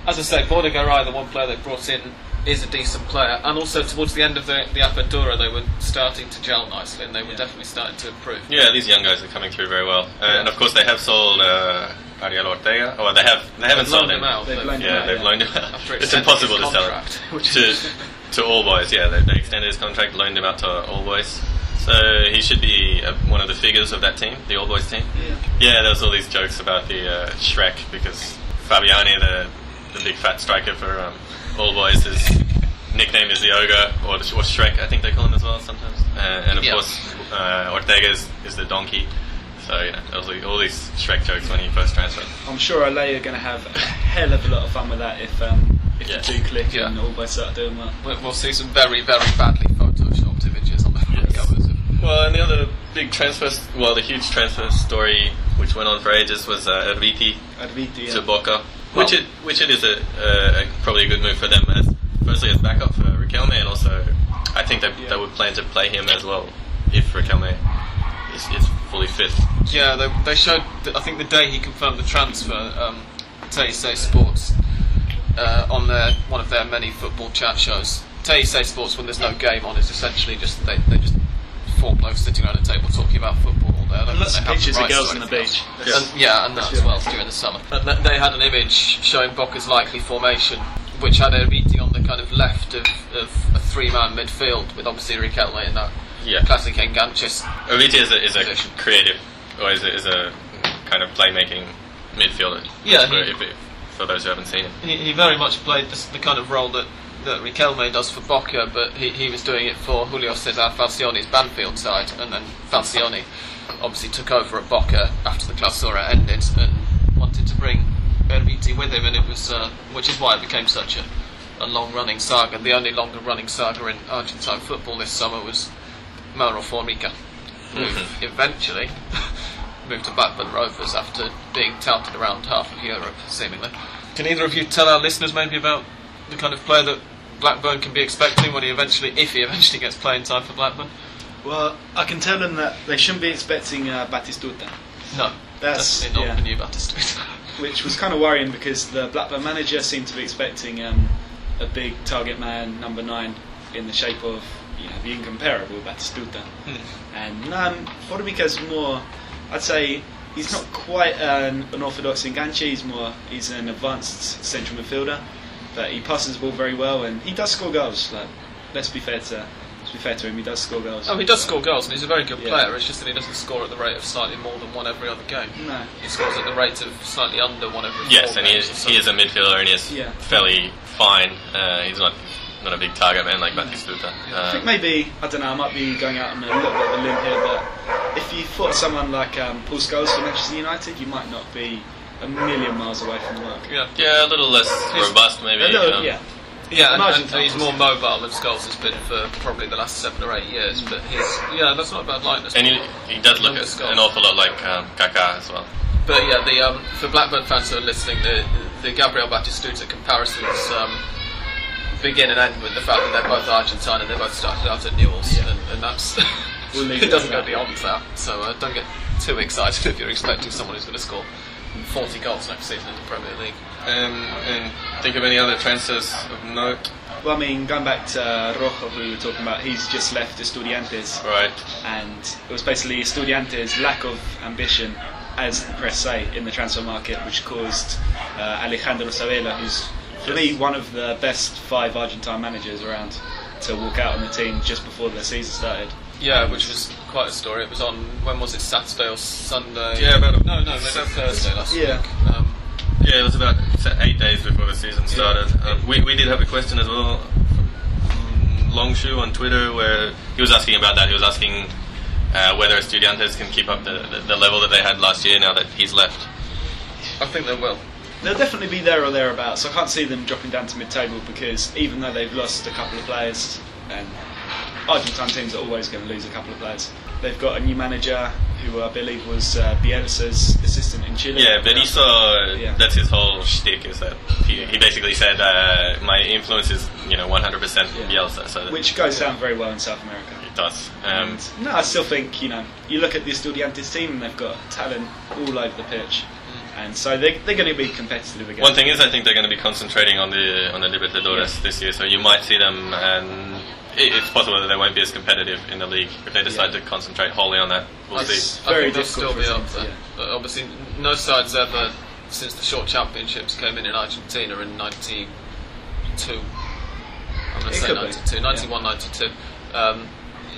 as I say, Bordagaray, the one player they brought in, is a decent player, and also towards the end of the, the Apertura, they were starting to gel nicely, and they were Yeah. definitely starting to improve. Yeah, these young guys are coming through very well, uh, and of course they have sold uh, Ariel Ortega. Oh, they have they haven't They've sold him. him out. They've but- loaned him Yeah, out, they've yeah. loaned him out. It's impossible his to sell him which to is- to All Boys. Yeah, they, they extended his contract, loaned him out to All Boys. So he should be uh, one of the figures of that team, the All Boys team. Yeah. Yeah, there was all these jokes about the uh, Shrek because Fabbiani, the the big fat striker for um, All Boys. His nickname is the ogre or, the, or Shrek, I think they call him as well sometimes. Uh, and of Yeah. course, uh, Ortega is, is the donkey. So you know, there was like all these Shrek jokes when he first transferred. I'm sure Olé are going to have a hell of a lot of fun with that if um, if Yeah. the two click Yeah. and All Boys start doing well. We'll, we'll see some very, very badly photoshopped images on the front Yes. covers. Of, Well, and the other big transfer, s- well, the huge transfer story which went on for ages was uh, Erviti Adviti, to yeah. Boca, which Well- it which it is a, a, a probably a good move for them as firstly as backup for Riquelme, and also I think they, Yeah. they would plan to play him as well if Riquelme is, is fully fit. yeah, they, they showed. th- I think the day he confirmed the transfer, um, say Sports uh, on their one of their many football chat shows. TyC Sports, when there's no game on, is essentially just they they just four blokes sitting around a table talking about football all day. I don't And think of they have pictures of girls on the beach. else. And, yeah, and that as well during the summer. And they had an image showing Boca's likely formation, which had Erviti on the kind of left of, of a three-man midfield, with obviously Riquelme in that Yeah. classic enganches. Erviti is a, is a creative, or is a, is a kind of playmaking midfielder. Yeah, for, he- if, if, for those who haven't seen it. He, he very much played the, the kind of role that, that Riquelme does for Boca, but he, he was doing it for Julio Cesar Falcioni's Banfield side, and then Falcioni obviously took over at Boca after the Clausura ended and wanted to bring Erviti with him, and it was uh, which is why it became such a, a long-running saga. The only longer-running saga in Argentine football this summer was Mauro Formica, who Mhm. eventually moved to Blackburn Rovers after being touted around half of Europe, seemingly. Can either of you tell our listeners maybe about the kind of player that Blackburn can be expecting when he eventually, if he eventually gets playing time for Blackburn? Well, I can tell them that they shouldn't be expecting uh, Batistuta, No, That's- definitely not yeah. the new Batistuta. which was kind of worrying because the Blackburn manager seemed to be expecting um, a big target man, number nine, in the shape of you know the incomparable Batistuta. Hmm. And um, Formica's more, I'd say, he's not quite an, an orthodox enganche. He's more, he's an advanced central midfielder, but he passes the ball very well and he does score goals. Like, let's be fair to, let's be fair to him, he does score goals. Oh, he does score goals, and he's a very good Yeah. player. It's just that he doesn't score at the rate of slightly more than one every other game. No. He scores at the rate of slightly under one every Yes, four and he is he is a midfielder and he is Yeah. fairly fine. Uh, he's not not a big target man like Batistuta. I think Um, maybe I don't know. I might be going out on a little bit of a limb here, but if you thought someone like um, Paul Scholes for Manchester United, you might not be a million miles away from the mark. Yeah. yeah, a little less He's- robust maybe. A little- um, yeah, Yeah, and, and he's more mobile than Scholes has been for probably the last seven or eight years. But he's yeah, that's not a bad likeness. And he, he does look Younger a- an awful lot like um, Kaká as well. But yeah, the um, for Blackburn fans who are listening, the the Gabriel Batistuta comparisons um, begin and end with the fact that they're both Argentine and they both started out at Newell's, Yeah. and, and that's We'll it it doesn't go beyond that. So uh, don't get too excited if you're expecting someone who's going to score 40 goals next season in the Premier League. Um, and think of any other transfers of note? Well, I mean, going back to uh, Rojo, who we were talking about, he's just left Estudiantes, Right. and it was basically Estudiantes' lack of ambition, as the press say, in the transfer market, which caused uh, Alejandro Sabella, who's for me one of the best five Argentine managers around, to walk out on the team just before the season started. Yeah, which was quite a story. It was on when was it Saturday or Sunday? Yeah, about a- no, no, maybe Thursday last Yeah. week. Um, Yeah, it was about eight days before the season started. Um, we, we did have a question as well from Longshoe on Twitter where he was asking about that. He was asking uh, whether Estudiantes can keep up the, the, the level that they had last year now that he's left. I think they will. They'll definitely be there or thereabouts. I can't see them dropping down to mid-table because even though they've lost a couple of players, and Argentine teams are always going to lose a couple of players. They've got a new manager who I believe was uh, Bielsa's assistant in Chile. Yeah, Berizzo, Yeah. that's his whole shtick is that he, he basically said uh, my influence is you know 100% Yeah. Bielsa, so which goes down very well in South America. it does. Um, And no, I still think you know you look at the Estudiantes team and they've got talent all over the pitch, and so they they're going to be competitive again. One thing is, I think they're going to be concentrating on the on the Libertadores Yeah. this year, so you might see them, and it, it's possible that they won't be as competitive in the league if they decide Yeah. to concentrate wholly on that. We'll I, see. I Very think they'll difficult still for be up there. Uh, obviously, no side's ever, since the short championships came in in Argentina in 92, I'm going to say could be, 92, 91, 92, um,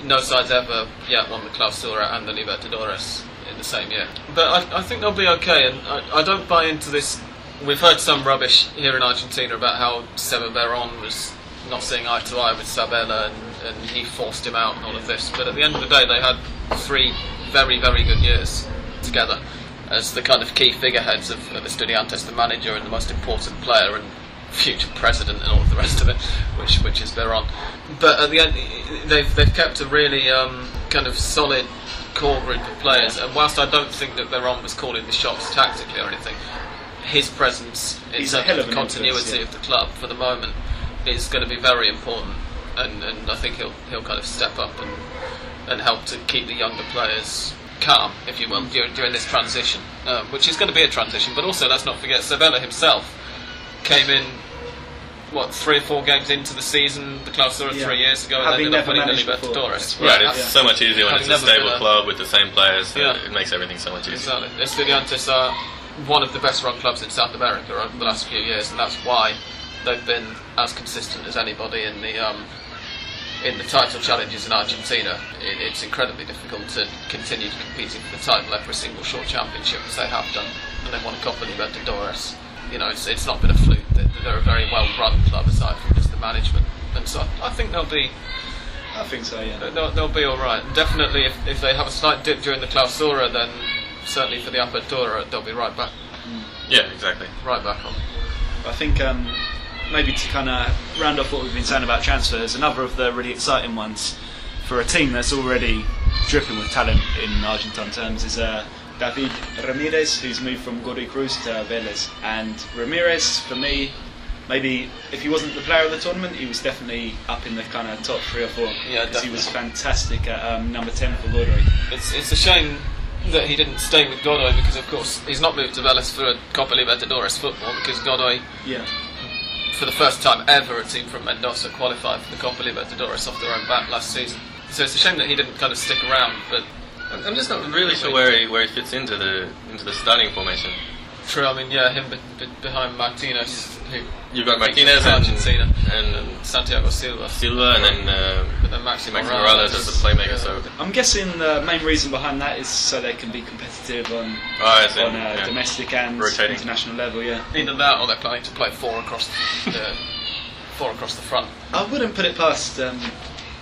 no side's ever yet won the Clausura and the Libertadores in the same year. But I, I think they'll be okay, and I, I don't buy into this we've heard some rubbish here in Argentina about how Seba Veron was not seeing eye to eye with Sabella and, and he forced him out and all of this. But at the end of the day, they had three very, very good years together as the kind of key figureheads of, of Estudiantes, the manager and the most important player and future president and all of the rest of it, which which is Veron. But at the end, they've they've kept a really um, kind of solid core group of players. And whilst I don't think that Veron was calling the shots tactically or anything, his presence in He's a terms of the influence, continuity yeah. of the club for the moment is going to be very important. And, and I think he'll he'll kind of step up and and help to keep the younger players calm, if you will, during, during this transition, um, which is going to be a transition. But also, let's not forget, Sabella himself came in. What three or four games into the season, the Clausura Yeah. three years ago, and Having ended up never winning the managed before. Libertadores. Right, Yeah, it's yeah. so much easier when Having it's a stable a- club with the same players. uh, Yeah. It makes everything so much easier. Exactly. Estudiantes are one of the best run clubs in South America over the last few years, and that's why they've been as consistent as anybody in the um, in the title challenges in Argentina. It, it's incredibly difficult to continue competing for the title every single short championship as they have done, and they've won a Copa Libertadores. You know, it's, it's not been a fluke. They're, they're a very well run club aside from just the management, and so I think they'll be I think so. Yeah. They'll, they'll be all right. Definitely, if, if they have a slight dip during the Clausura, then certainly for the Apertura, they'll be right back, Yeah, exactly. right back on. I think um, maybe to kind of round off what we've been saying about transfers, another of the really exciting ones for a team that's already dripping with talent in Argentine terms is uh, David Ramirez, who's moved from Godoy Cruz to Vélez. And Ramirez, for me, maybe if he wasn't the player of the tournament, he was definitely up in the kind of top three or four. Yeah, because he was fantastic at um, number ten for Godoy. It's it's a shame that he didn't stay with Godoy because, of course, he's not moved to Vélez for a Copa Libertadores football because Godoy, Yeah. for the first time ever, a team from Mendoza qualified for the Copa Libertadores off their own bat last season. So it's a shame that he didn't kind of stick around, but I'm I'm just not really sure where he, where he fits into the into the starting formation. true. I mean, yeah, him be, be, behind Martinez, who You've got Martinez and, Argentina, and Santiago Silva, Silva, and then uh, but then Maxi Maxi Morales, Morales as the playmaker. yeah. So I'm guessing the main reason behind that is so they can be competitive on oh, I see. on a yeah. domestic and Rotating. international level. Yeah. Either that, or they're planning to play four across the four across the front. I wouldn't put it past um,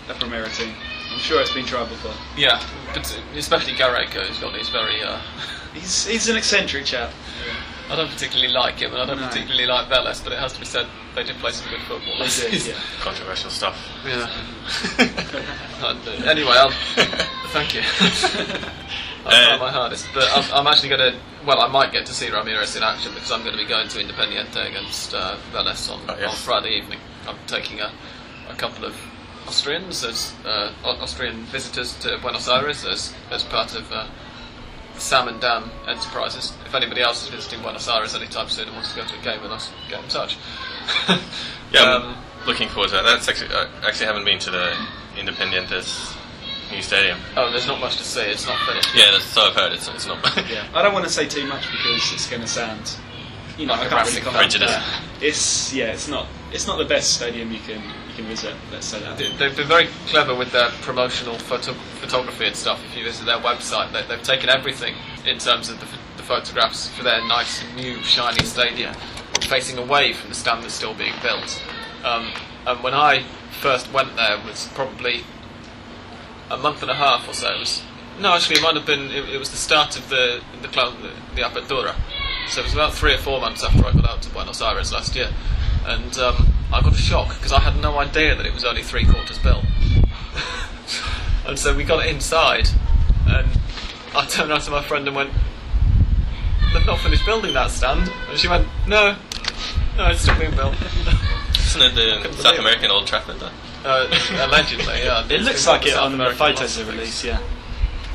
the Primera team. I'm sure it's been tried before. Yeah, especially Gareca, who's got these very. Uh, He's he's an eccentric chap. I don't particularly like him, and I don't No. particularly like Vélez, but it has to be said they did play some good football. They did, yeah. controversial stuff. Yeah. And, uh, anyway, I'll, thank you. I'll try Uh, my hardest, but I'm, I'm actually going to. Well, I might get to see Ramirez in action because I'm going to be going to Independiente against uh, Vélez on, Oh, yes. on Friday evening. I'm taking a, a couple of Austrians as uh, Austrian visitors to Buenos Aires as as part of. Uh, Sam and Dan Enterprises. If anybody else is visiting Buenos Aires anytime soon and wants to go to a game with us, get in touch. Yeah, I'm Um, looking forward to that. That's actually I actually haven't been to the Independientes new stadium. oh, there's not much to see. It's not finished. Yeah, that's, so I've heard. It's, it's not. Yeah. I don't want to say too much because it's going to sound, you know, Like I a can't really comment. prejudice. Yeah. It's yeah, it's not it's not the best stadium you can you can visit. Let's say that. They- They've been very clever with their promotional photo- photography and stuff. If you visit their website, they, they've taken everything in terms of the, the photographs for their nice, new, shiny stadium, facing away from the stand that's still being built. Um, and when I first went there, it was probably a month and a half or so. It was, no, actually, it might have been. It, it was the start of the the, the the Apertura. So it was about three or four months after I got out to Buenos Aires last year, and um, I got a shock because I had no idea that it was only three quarters built. and so we got inside, and I turned around to my friend and went, "They've not finished building that stand," and she went, "No, no, it's still being built." Isn't it the Couldn't South believe it. American Old Trafford? Though? Uh, allegedly, yeah. It looks like been it South on the American photos they Olympics. released. Yeah.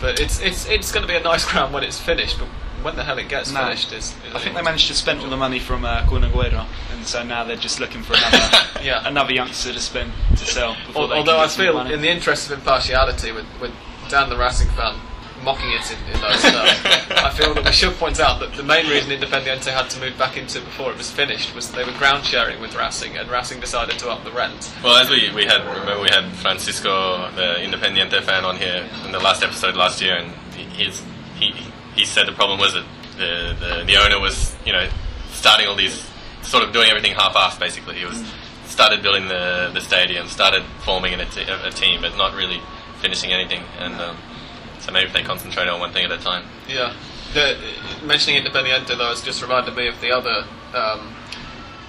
But it's it's it's going to be a nice ground when it's finished. But when the hell it gets No. finished is. I think they managed to spend all the money from uh, Kun Agüero, and so now they're just looking for another Yeah. another youngster to spend to sell. Before they Although I feel, money. in the interest of impartiality, with, with Dan the Racing fan mocking it in, in those terms, I feel that we should point out that the main reason Independiente had to move back into before it was finished was that they were ground sharing with Racing, and Racing decided to up the rent. Well, as we, we had remember we had Francisco, the Independiente fan, on here in the last episode last year, and he he's, he he said the problem was that the, the the owner was you know starting all these, sort of doing everything half-assed. Basically, he was started building the the stadium, started forming a, t- a team, but not really finishing anything. And um, so maybe if they concentrate on one thing at a time. Yeah. The, mentioning Independiente though has just reminded me of the other um,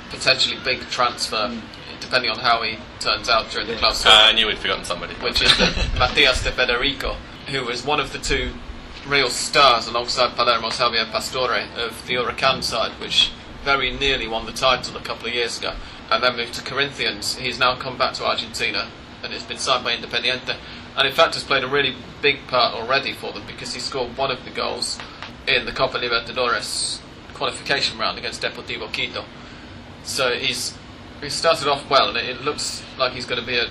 potentially big transfer, depending on how he turns out during the club. Uh, I knew we'd forgotten somebody. which is the Matias de Federico, who was one of the two real stars alongside Palermo's Javier Pastore of the Huracan side, which very nearly won the title a couple of years ago, and then moved to Corinthians. He's now come back to Argentina and has been signed by Independiente, and in fact has played a really big part already for them because he scored one of the goals in the Copa Libertadores qualification round against Deportivo Quito. So he's he started off well, and it, it looks like he's going to be a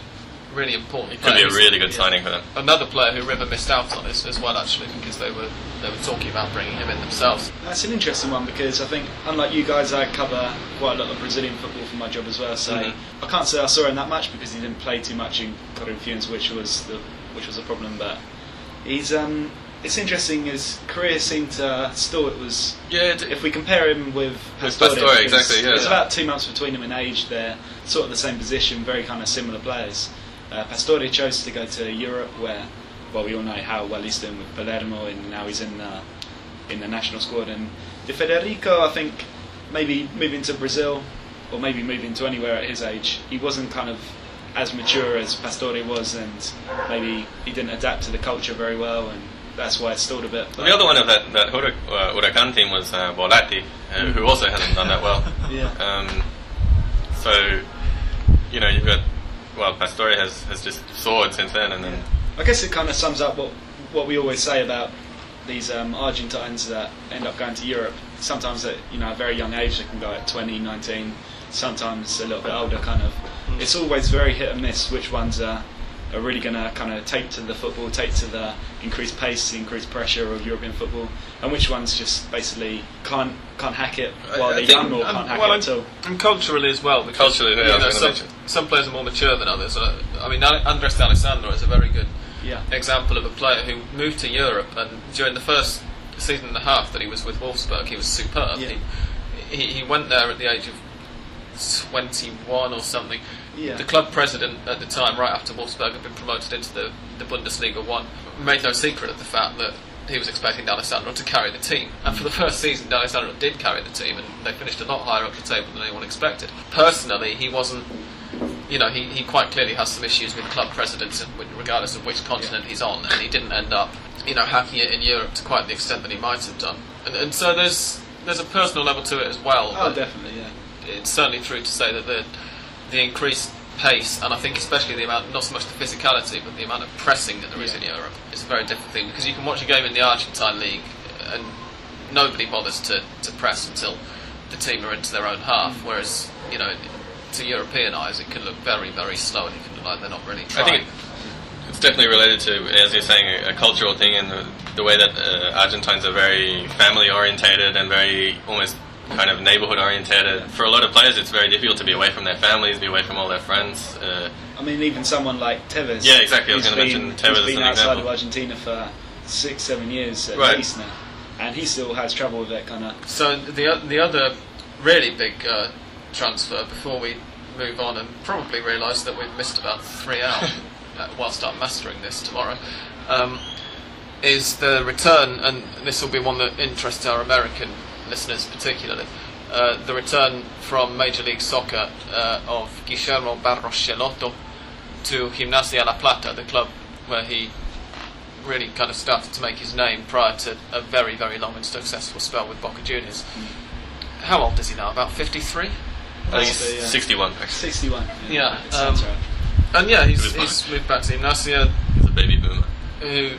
really important Could be a really good signing for them. another player who River missed out on is, as well, actually, because they were they were talking about bringing him in themselves. That's an interesting one because I think, unlike you guys, I cover quite a lot of Brazilian football for my job as well. So Mhm. I can't say I saw him that much because he didn't play too much in Corinthians, which was the which was a problem. But he's um, it's interesting. His career seemed to still it was. Yeah, it, If we compare him with With Pastore, Pastore, exactly, yeah. There's about two months between them in age. They're sort of the same position, very kind of similar players. Uh, Pastore chose to go to Europe, where well we all know how well he's doing with Palermo, and now he's in uh, in the national squad. And De Federico, I think maybe moving to Brazil, or maybe moving to anywhere at his age, he wasn't kind of as mature as Pastore was, and maybe he didn't adapt to the culture very well, and that's why it stalled a bit. Well, the other one of that that Hurac- uh, Huracan team was uh, Bolatti, uh, who also hasn't done that well. Yeah. Um, so, you know, you've got well, Pastore has, has just soared since then, and then I guess it kind of sums up what what we always say about these um, Argentines that end up going to Europe. Sometimes at you know a very young age, they can go at 20, 19. Sometimes a little bit older, kind of. It's always very hit and miss. Which ones are are really going to kind of take to the football, take to the increased pace, increased pressure of European football, and which ones just basically can't can't hack it while I they're think- young or And- can't hack well, it at all. and, and culturally as well. Because, Culturally, yeah, you know, some, some players are more mature than others. I mean, Ale- Andres D'Alessandro is a very good Yeah. example of a player who moved to Europe, and during the first season and a half that he was with Wolfsburg, he was superb. Yeah. He, he, he went there at the age of 21 or something. Yeah. The club president at the time, right after Wolfsburg had been promoted into the, the Bundesliga 1, made no secret of the fact that he was expecting D'Alessandro to carry the team. And for the first season, D'Alessandro did carry the team, and they finished a lot higher up the table than anyone expected. Personally, he wasn't you know, he, he quite clearly has some issues with club presidents, regardless of which continent he's on, and he didn't end up, you know, hacking it in Europe to quite the extent that he might have done. And, and so there's there's a personal level to it as well. Oh, but definitely. Yeah. It's certainly true to say that the the increased pace, and I think especially the amount, not so much the physicality, but the amount of pressing that there is Yeah. in Europe, is a very different thing because you can watch a game in the Argentine league, and nobody bothers to, to press until the team are into their own half, whereas you know. To European eyes, it can look very, very slow, and it can look like they're not really trying. I think it's definitely related to, as you're saying, a, a cultural thing and the, the way that uh, Argentines are very family orientated and very almost kind of neighborhood orientated. For a lot of players, it's very difficult to be away from their families, be away from all their friends. Uh, I mean, even someone like Tevez. Yeah, exactly. I was who's gonna been- mention Tevez He's as been an outside example. of Argentina for six, seven years at Right. least now, and he still has trouble with that kind of. So the the other really big uh, transfer before we move on and probably realise that we've missed about three out uh, whilst I'm mastering this tomorrow um, is the return, and this will be one that interests our American listeners particularly. Uh, the return from Major League Soccer uh, of Guillermo Barros Schelotto to Gimnasia La Plata, the club where he really kind of started to make his name prior to a very, very long and successful spell with Boca Juniors. How old is he now? About 53? I think So, 61, actually. 61. Yeah, it sounds um, right. And yeah, he's, He was fine. he's moved back to Gimnasia, He's a baby boomer. who,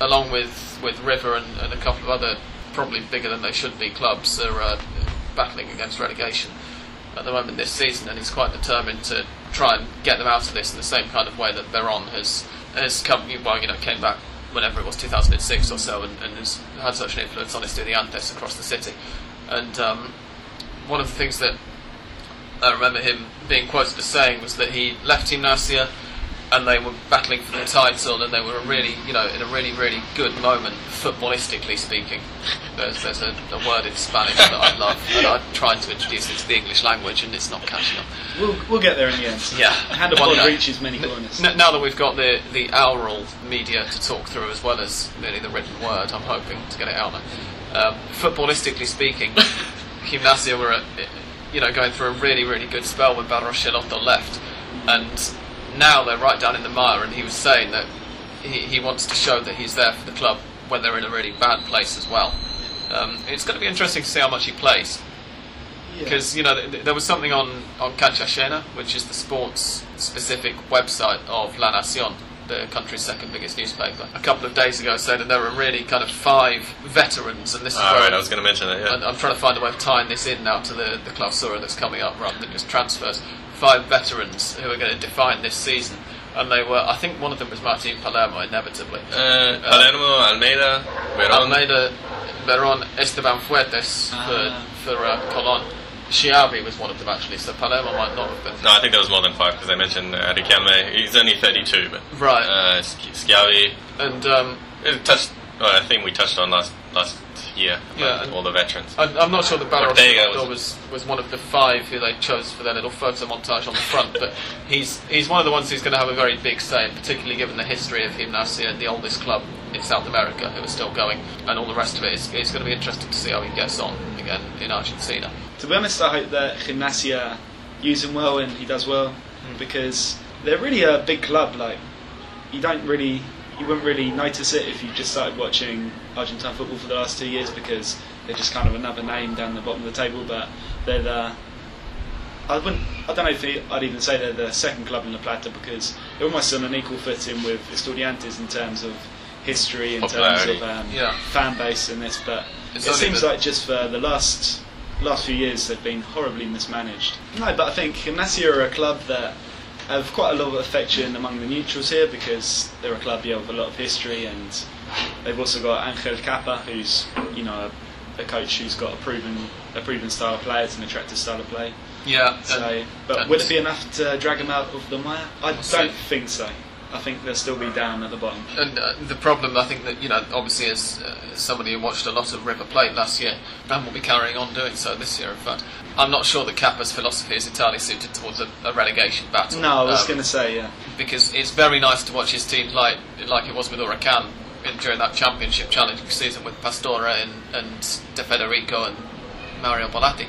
along with, with River and, and a couple of other probably bigger than they should be clubs, are uh, battling against relegation at the moment this season, and he's quite determined to try and get them out of this in the same kind of way that Verón has has come, well, you know, came back whenever it was 2006 or so, and, and has had such an influence on Estudiantes across the city. And um, one of the things that I remember him being quoted as saying was that he left Gimnasia and they were battling for the title, and they were really, you know, in a really, really good moment, footballistically speaking. There's, there's a, a word in Spanish that I love, and I'm trying to introduce it to the English language, and it's not catching on. We'll, we'll get there in the end. Yeah. Hand of One reaches many corners. N- now that we've got the, the oral media to talk through as well as merely the written word, I'm hoping to get it out there. Um, footballistically speaking, Gimnasia were, uh, you know, going through a really, really good spell when Barros Schelotto left, and now they're right down in the mire. And he was saying that he, he wants to show that he's there for the club when they're in a really bad place as well. Um, it's going to be interesting to see how much he plays Yeah. because you know th- th- there was something on on Canchallena, which is the sports specific website of La Nacion, the country's second biggest newspaper, a couple of days ago said that there were really kind of five veterans, and this is All where right, I was going to mention that. and Yeah. I'm trying to find a way of tying this in now to the the clausura that's coming up rather than just transfers. Five veterans who are going to define this season, and they were. I think one of them was Martin Palermo, inevitably. Uh, Palermo, Almeida, Verón. Almeida, Veron, Esteban Fuertes Ah. for for uh, Colon. Schiavi was one of them actually, so Palermo might not have been. No, I think there was more than five because I mentioned uh, Riquelme. He's only 32, but Right. uh, Schiavi. And um, It touched. Well, I think we touched on last last year. Yeah, and- all the veterans. I, I'm not sure that Barros Ortega was, was- was was one of the five who they chose for their little photo montage on the front, but he's he's one of the ones who's going to have a very big say, particularly given the history of Gimnasia, the oldest club in South America, who are still going, and all the rest of it. It's, it's going to be interesting to see how he gets on again in Argentina. To be honest, I hope that Gimnasia use him well and he does well hmm. because they're really a big club. Like you don't really, you wouldn't really notice it if you just started watching Argentine football for the last two years because they're just kind of another name down the bottom of the table. But they're the I wouldn't. I don't know if it- I'd even say they're the second club in La Plata because they're almost on an equal footing with Estudiantes in terms of history, in terms of um, Yeah. fan base and this. But It's it seems the- like just for the last last few years they've been horribly mismanaged. No, but I think Gimnasia are a club that have quite a lot of affection among the neutrals here because they're a club yeah, with a lot of history and they've also got Angel Cappa who's you know a, a coach who's got a proven a proven style of play. It's an attractive style of play. Yeah, So, but and- would it be enough to drag him out of the mire? I don't think so. I think they'll still be down at the bottom. And uh, the problem, I think that you know, obviously, as uh, somebody who watched a lot of River Plate last year, and will be carrying on doing so this year, in fact, I'm not sure that Cappa's philosophy is entirely suited towards a, a relegation battle. No, I was Um, going to say yeah. because it's very nice to watch his team like like it was with Huracan in, during that championship Challenge season with Pastore and, and De Federico and Mario Bolatti.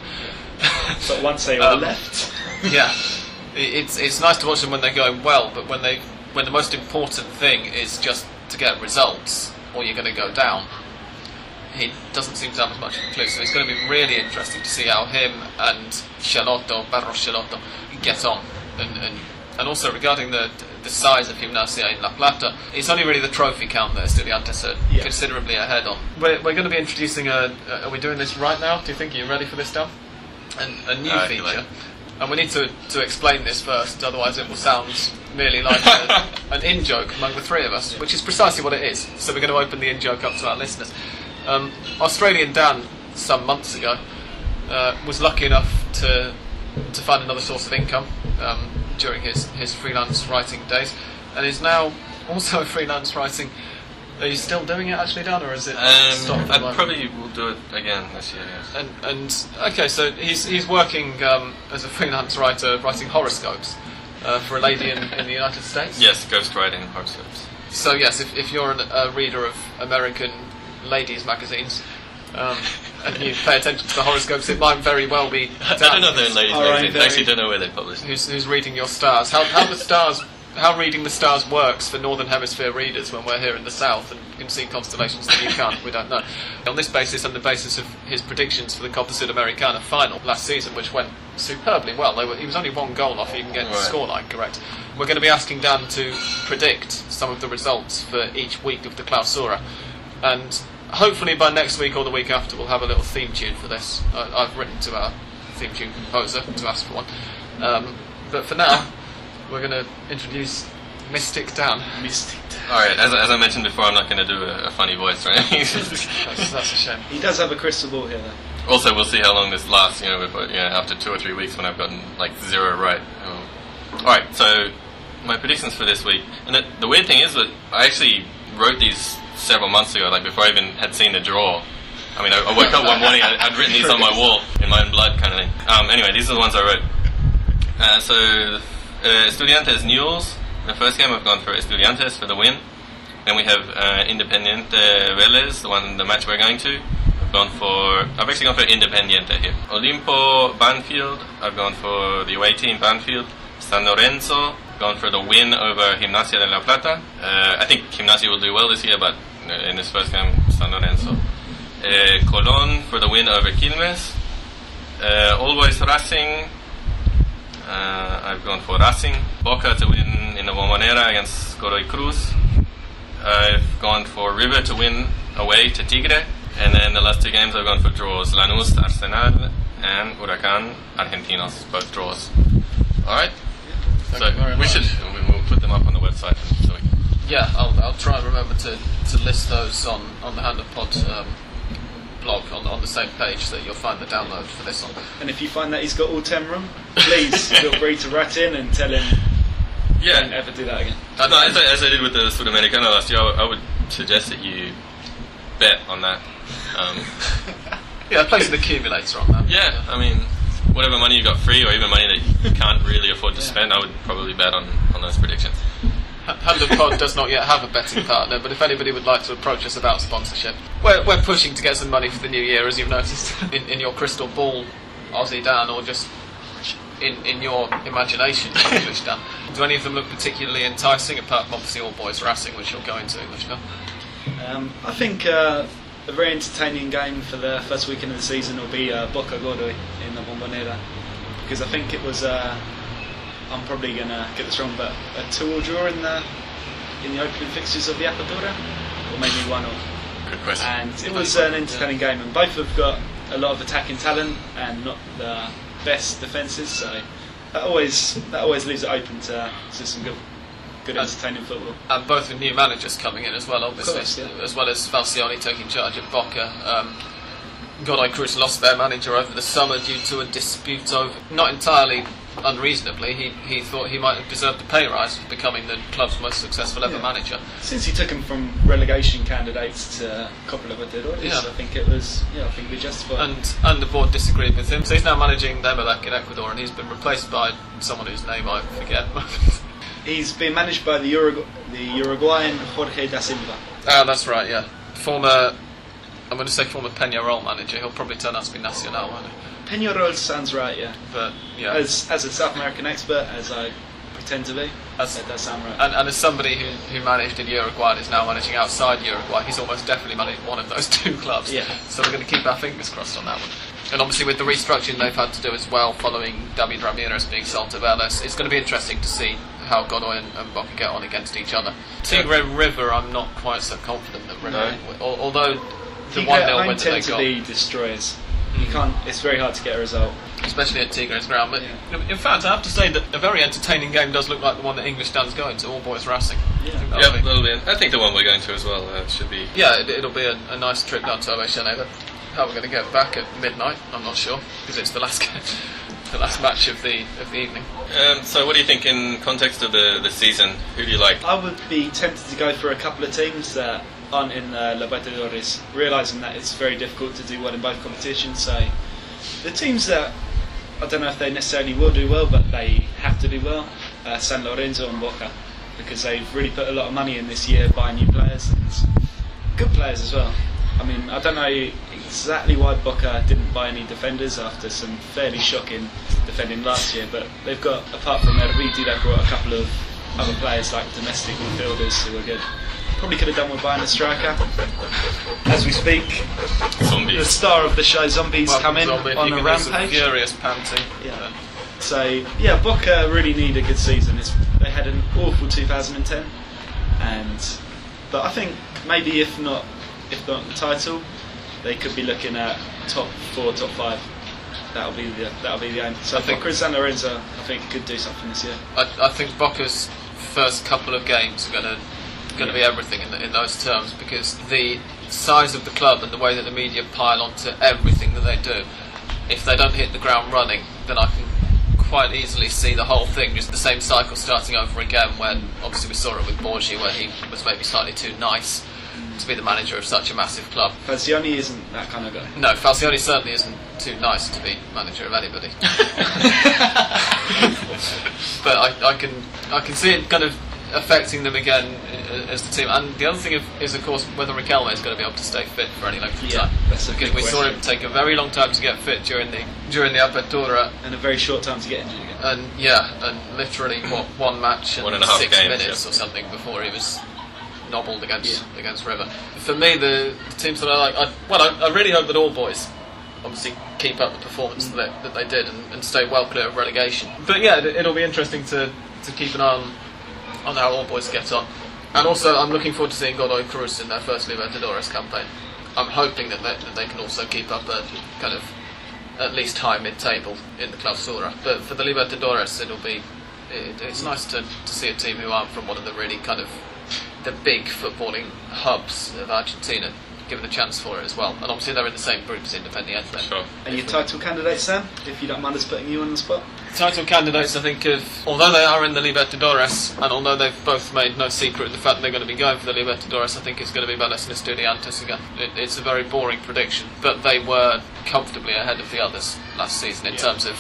But once they all Um, left, yeah, it's it's nice to watch them when they're going well, but when they when the most important thing is just to get results, or you're going to go down. He doesn't seem to have as much of a clue, so it's going to be really interesting to see how him and Schelotto, Barros Schelotto, get on. And, and, and also regarding the the size of Gimnasia in La Plata, it's only really the trophy count that Estudiantes are Yeah. considerably ahead on. We're, we're going to be introducing a. a- Are we doing this right now? Do you think? you're you ready for this, Dan? A, a new I feel feature. And we need to, to explain this first, otherwise it will sound merely like a, an in joke among the three of us, which is precisely what it is. So we're going to open the in joke up to our listeners. Um, Australian Dan, some months ago, uh, was lucky enough to to find another source of income um, during his, his freelance writing days, and is now also freelance writing. Are you still doing it actually, Dan, or is it stopped? Um, the I probably will do it again this year. Yes. And, and okay, so he's he's working um, as a freelance writer, writing horoscopes uh, for a lady in, in the United States. Yes, ghostwriting horoscopes. So yes, if, if you're an, a reader of American ladies magazines. Um, and you pay attention to the horoscopes, it might very well be I don't know if they're in ladies' magazines. I actually don't know where they publish. who's, who's reading your stars. How, how the stars, how reading the stars works for Northern Hemisphere readers when we're here in the South and can see constellations that you can't, we don't know. On this basis, and the basis of his predictions for the Copa Sudamericana final last season, which went superbly well, they were, he was only one goal off even getting the Right. scoreline correct. We're going to be asking Dan to predict some of the results for each week of the Clausura, and hopefully by next week or the week after, we'll have a little theme tune for this. I, I've written to our theme tune composer to ask for one. Um, but for now, we're going to introduce Mystic Dan. Mystic. All right, as, as I mentioned before, I'm not going to do a, a funny voice or anything. That's, that's a shame. He does have a crystal ball here, though. also, we'll see how long this lasts. You know, if, uh, yeah, after two or three weeks when I've gotten like zero right. Um, all right, so my predictions for this week. And the, the weird thing is that I actually wrote these several months ago, like before I even had seen the draw. I mean, I, I woke up one morning, I, I'd written these on my wall in my own blood, kind of thing. Um, anyway, these are the ones I wrote. Uh, so, uh, Estudiantes Newell's. The first game I've gone for Estudiantes for the win. Then we have uh, Independiente Vélez, the one, the match we're going to. I've gone for. I've actually gone for Independiente here. Olimpo Banfield. I've gone for the away team Banfield. San Lorenzo. Gone for the win over Gimnasia de la Plata. Uh, I think Gimnasia will do well this year, but uh, in this first game, San Lorenzo. Uh, Colón for the win over Quilmes. Uh, Always Racing. Uh, I've gone for Racing. Boca to win in the Bombonera against Godoy Cruz. I've gone for River to win away to Tigre. And then the last two games I've gone for draws. Lanús, Arsenal, and Huracan, Argentinos. Both draws. Alright? Thank So we much. should, we- we'll put them up on the website. So we, Yeah, I'll, I'll try and remember to, to list those on, on the Hand of Pod um, blog on, on the same page that you'll find the download for this on. And if you find that he's got all ten wrong, please feel free to write in and tell him yeah. don't ever do that again. And- No, as I, as I did with the Sudamericano last year, I, I would suggest that you bet on that. Um, Yeah, place an accumulator on that. yeah, I mean, whatever money you've got free or even money that you can't really afford to spend, I would probably bet on, on those predictions. Hand of Pod does not yet have a betting partner, but if anybody would like to approach us about sponsorship, we're, we're pushing to get some money for the new year, as you've noticed in, in your crystal ball, Aussie Dan, or just in, in your imagination, English Dan. Do any of them look particularly enticing, apart from obviously All Boys Racing, which you'll go into, English Dan? Um, I think uh, a very entertaining game for the first weekend of the season will be uh, Boca Godoy in the Bombonera because I think it was. Uh, I'm probably going to get this wrong, but a two-all draw in the in the opening fixtures of the Apertura, or maybe one or. Good question. And it was an entertaining game, and both have got a lot of attacking talent and not the best defences, so that always that always leaves it open to, to some good good And- entertaining football. And both with new managers coming in as well, obviously, course, yeah. as well as Falcioni taking charge at Boca. Um, Godoy Cruz lost their manager over the summer due to a dispute over, not entirely unreasonably, he, he thought he might have deserved a pay rise for becoming the club's most successful ever Yeah. manager. Since he took him from relegation candidates to Copa Libertadores, Yeah. I think it was yeah, I think we justified. And, and the board disagreed with him, so he's now managing Emelec in Ecuador, and he's been replaced by someone whose name I forget. He's been managed by the Urugu- the Uruguayan Jorge da Silva. Ah, that's right, yeah. Former, I'm going to say former Peñarol manager. He'll probably turn out to be Nacional, won't he? Peñarol sounds right, yeah. But yeah, As as a South American expert, as I pretend to be, As- that does sound right. and, and as somebody who, who managed in Uruguay and is now managing outside Uruguay, he's almost definitely managed one of those two clubs. Yeah. So we're going to keep our fingers crossed on that one. And obviously with the restructuring they've had to do as well, following David Ramirez being sold to Vélez, it's going to be interesting to see how Godoy and, and Boca get on against each other. Tigre River, I'm not quite so confident that River, al- although the one 0 win that they tend to got. be destroyers. You can't. It's very hard to get a result. especially at Tigres ground. But Yeah. in fact, I have to say that a very entertaining game does look like the one that English Dan's going to, All Boys Racing. Yeah. I think that'll Yep, be- that'll be. I think the one we're going to as well uh, should be. yeah, it, it'll be a, a nice trip down to Ovechane. How we're going to get back at midnight, I'm not sure because it's the last game, the last match of the of the evening. Um, so, what do you think in context of the, the season? Who do you like? I would be tempted to go for a couple of teams that aren't in uh, Libertadores, realising that it's very difficult to do well in both competitions. So the teams that I don't know if they necessarily will do well, but they have to do well. Uh, San Lorenzo and Boca, because they've really put a lot of money in this year buying new players and good players as well. I mean, I don't know exactly why Boca didn't buy any defenders after some fairly shocking defending last year, but they've got, apart from Erviti, they've brought a couple of other players like domestic midfielders who are good. Probably could have done with buying a striker. As we speak, the star of the show, Zombies, Welcome, come in Zombie. on a can do some rampage. furious panting. Yeah. So yeah, Boca really need a good season. It's, they had an awful 2010, and but I think maybe if not if not the title, they could be looking at top four, top five. That'll be the that'll be the aim. So I think- Boca and Lorenzo, I think could do something this year. I, I think Boca's first couple of games are going to going to be everything in, in those terms because the size of the club and the way that the media pile onto everything that they do, if they don't hit the ground running, then I can quite easily see the whole thing, just the same cycle starting over again. When obviously we saw it with Borghi, where he was maybe slightly too nice to be the manager of such a massive club. Falcioni isn't that kind of guy. No, Falcioni certainly isn't too nice to be manager of anybody. but I, I can I can see it kind of affecting them again uh, as the team. And the other thing is, of course, whether Riquelme is going to be able to stay fit for any length of Yeah, time. that's a because big we saw him take a very long time to get fit during the during the Apertura, And a very short time to get injured again. and yeah, and literally what one match and One and a half six games, minutes yeah. or something before he was nobbled against against River. For me, the, the teams that I like, I, well, I, I really hope that all boys obviously keep up the performance that, they, that they did and, and stay well clear of relegation. But yeah, it, it'll be interesting to, to keep an eye on on how all boys get on. And also, I'm looking forward to seeing Godoy Cruz in their first Libertadores campaign. I'm hoping that they, that they can also keep up a kind of at least high mid-table in the Clausura. But for the Libertadores, it'll be it, it's nice to, to see a team who aren't from one of the really kind of the big footballing hubs of Argentina given a chance for it as well. And obviously they're in the same group as Independiente. Sure. Are you title candidates, Sam? If you don't mind us putting you on the spot. Title candidates, I think, of although they are in the Libertadores, and although they've both made no secret of the fact that they're going to be going for the Libertadores, I think it's going to be Vélez and Estudiantes again. It, it's a very boring prediction, but they were comfortably ahead of the others last season in Yeah. terms of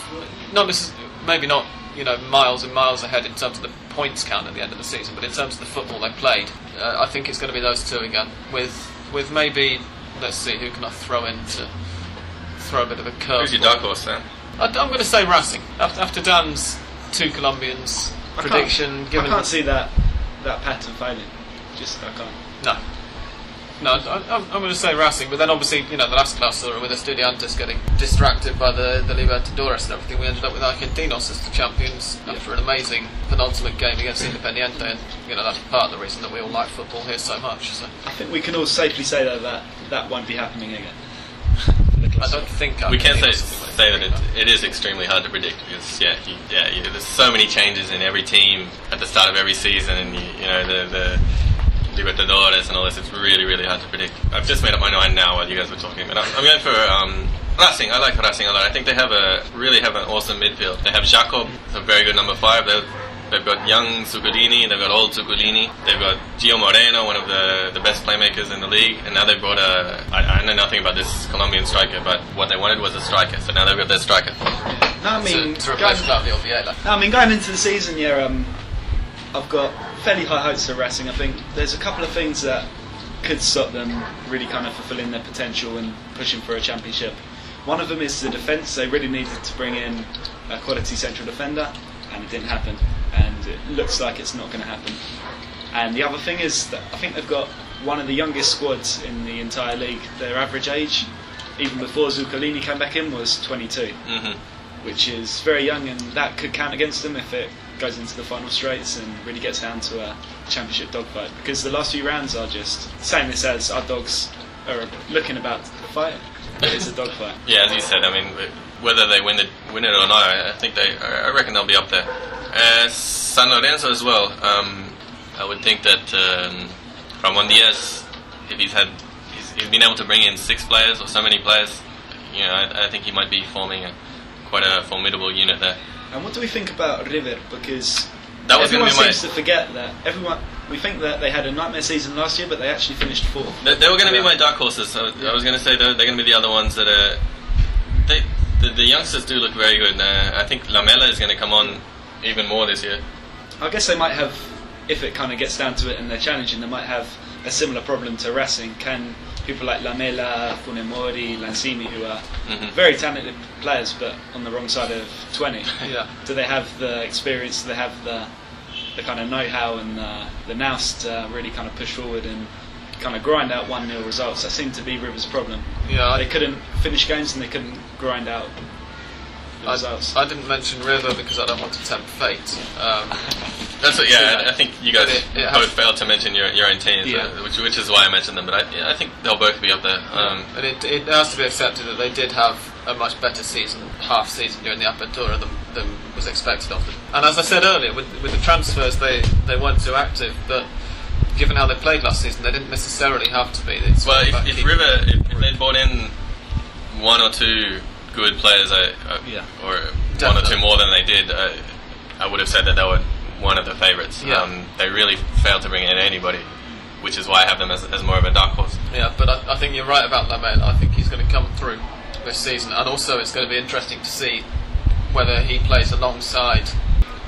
not maybe not you know miles and miles ahead in terms of the points count at the end of the season, but in terms of the football they played, uh, I think it's going to be those two again. With with maybe let's see who can I throw in to throw a bit of a curve. Who's your dark horse then? I, am going to say Racing. After, after Dan's two Colombians I can't- prediction, given I can't see that that pattern failing. Just I can't. no, no, I, I'm, I'm going to say Racing. But then obviously, you know, the last Clausura with Estudiantes getting distracted by the the Libertadores and everything, we ended up with Argentinos as the champions after an amazing penultimate game against Independiente, and you know that's part of the reason that we all like football here so much. So I think we can all safely say though that that won't be happening again. I don't think we can say, Argentinos will be say that it, it is extremely hard to predict because yeah, you, yeah, you, there's so many changes in every team at the start of every season, and you, you know the the Libertadores and all this. It's really really hard to predict. I've just made up my mind now while you guys were talking, but I'm, I'm going for um, Racing. I like Racing a lot. I think they have a really have an awesome midfield. They have Yacob, a very good number five. They've, they've got young Zuculini, they've got old Zuculini, they've got Gio Moreno, one of the, the best playmakers in the league, and now they've brought a. I, I know nothing about this Colombian striker, but what they wanted was a striker, so now they've got their striker. No, I mean, to replace going, no, I mean going into the season, yeah, um, I've got fairly high hopes for Racing. I think there's a couple of things that could stop them really kind of fulfilling their potential and pushing for a championship. One of them is the defence. They really needed to bring in a quality central defender, and it didn't happen. And it looks like it's not going to happen. And the other thing is that I think they've got one of the youngest squads in the entire league. Their average age, even before Zuculini came back in, was 22 hmm which is very young, and that could count against them if it goes into the final straights and really gets down to a championship dogfight. Because the last few rounds are just saying this as our dogs are looking about to fight. But it's a dogfight. Yeah, as you said, I mean, whether they win it, win it or not, I I think they, I reckon they'll be up there. Uh, San Lorenzo as well. Um, I would think that um, Ramon Diaz, if he's had, he's, he's been able to bring in six players or so many players, you know, I, I think he might be forming a, quite a formidable unit there. And what do we think about River? Because That was going everyone to be my. seems to forget that everyone we think that they had a nightmare season last year, but they actually finished fourth. They, they were going to Yeah. be my dark horses. So I was going to say they're, they're going to be the other ones that are. They, the, the youngsters do look very good. Uh, I think Lamela is going to come on even more this year. I guess they might have, if it kind of gets down to it and they're challenging, they might have a similar problem to Racing. Can people like Lamela, Funemori, Lanzini, who are Mhm. very talented players but on the wrong side of 20, Yeah. do they have the experience, do they have the, the kind of know-how and the, the nous to really kind of push forward and kind of grind out 1-0 results? That seemed to be Rivers' problem. Yeah, They couldn't finish games and they couldn't grind out I. I didn't mention River because I don't want to tempt fate. Um, That's what, yeah, Yeah. I, I think you guys it- it both failed to mention your, your own teams, Yeah. uh, which, which is why I mentioned them. But I, yeah, I think they'll both be up there. Um, and it, it has to be accepted that they did have a much better season, half season during the Apertura than, than was expected of them. And as I said earlier, with, with the transfers, they, they weren't too active, but given how they played last season, they didn't necessarily have to be. It's well, if, if River, if, if they brought in one or two good players, I, I, Yeah. or one or two more than they did, uh, I would have said that they were one of the favourites. Yeah. Um, they really failed to bring in anybody, which is why I have them as, as more of a dark horse. Yeah, but I, I think you're right about Lamel. I think he's going to come through this season, and also it's going to be interesting to see whether he plays alongside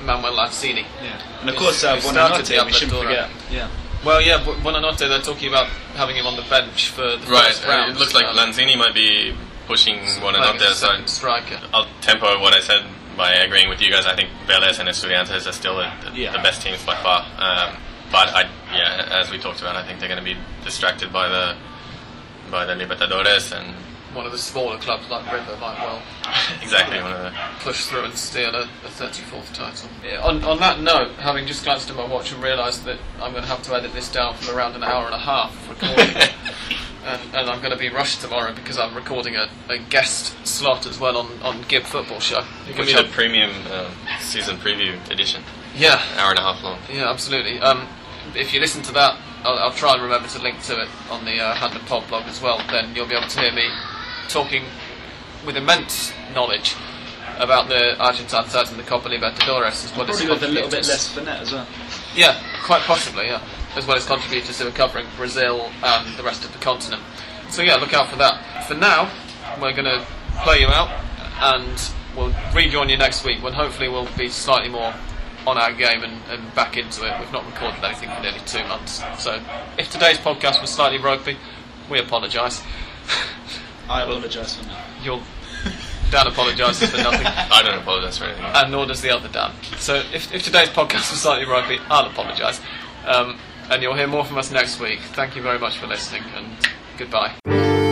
Manuel Lanzini. Yeah. And of course, uh, who started the Buonanotte, we shouldn't forget. Yeah. Well, yeah, but Buonanotte, they're talking about having him on the bench for the Right, first uh, round. it looks like um, Lanzini might be pushing one another. So striker. I'll tempo what I said by agreeing with you guys. I think Vélez and Estudiantes are still the, the, Yeah. the best teams by far. Um, but I, yeah, as we talked about, I think they're going to be distracted by the by the Libertadores and One of the smaller clubs like River might well exactly one of the push through and steal a, a 34th title. Yeah, on, on that note, having just glanced at my watch and realised that I'm going to have to edit this down for around an hour and a half of recording, and, and I'm going to be rushed tomorrow because I'm recording a, a guest slot as well on, on Gib Football Show. You can which be the premium um, season preview edition, yeah, hour and a half long. yeah, absolutely. Um, if you listen to that, I'll, I'll try and remember to link to it on the uh, Hand of Pod blog as well. Then you'll be able to hear me talking with immense knowledge about the Argentine side and the Copa Libertadores as well as Probably with a little bit contributors. less finesse as well. Yeah, quite possibly, yeah. As well as contributors who are covering Brazil and the rest of the continent. So yeah, look out for that. For now, we're going to play you out and we'll rejoin you next week when hopefully we'll be slightly more on our game and, and back into it. We've not recorded anything for nearly two months. So if today's podcast was slightly ropey, we apologise. I apologise for that. You'll Dan apologises for nothing. I don't apologize for anything. and nor does the other Dan. So if, if today's podcast was slightly ropey, I'll apologise. Um, and you'll hear more from us next week. Thank you very much for listening, and goodbye.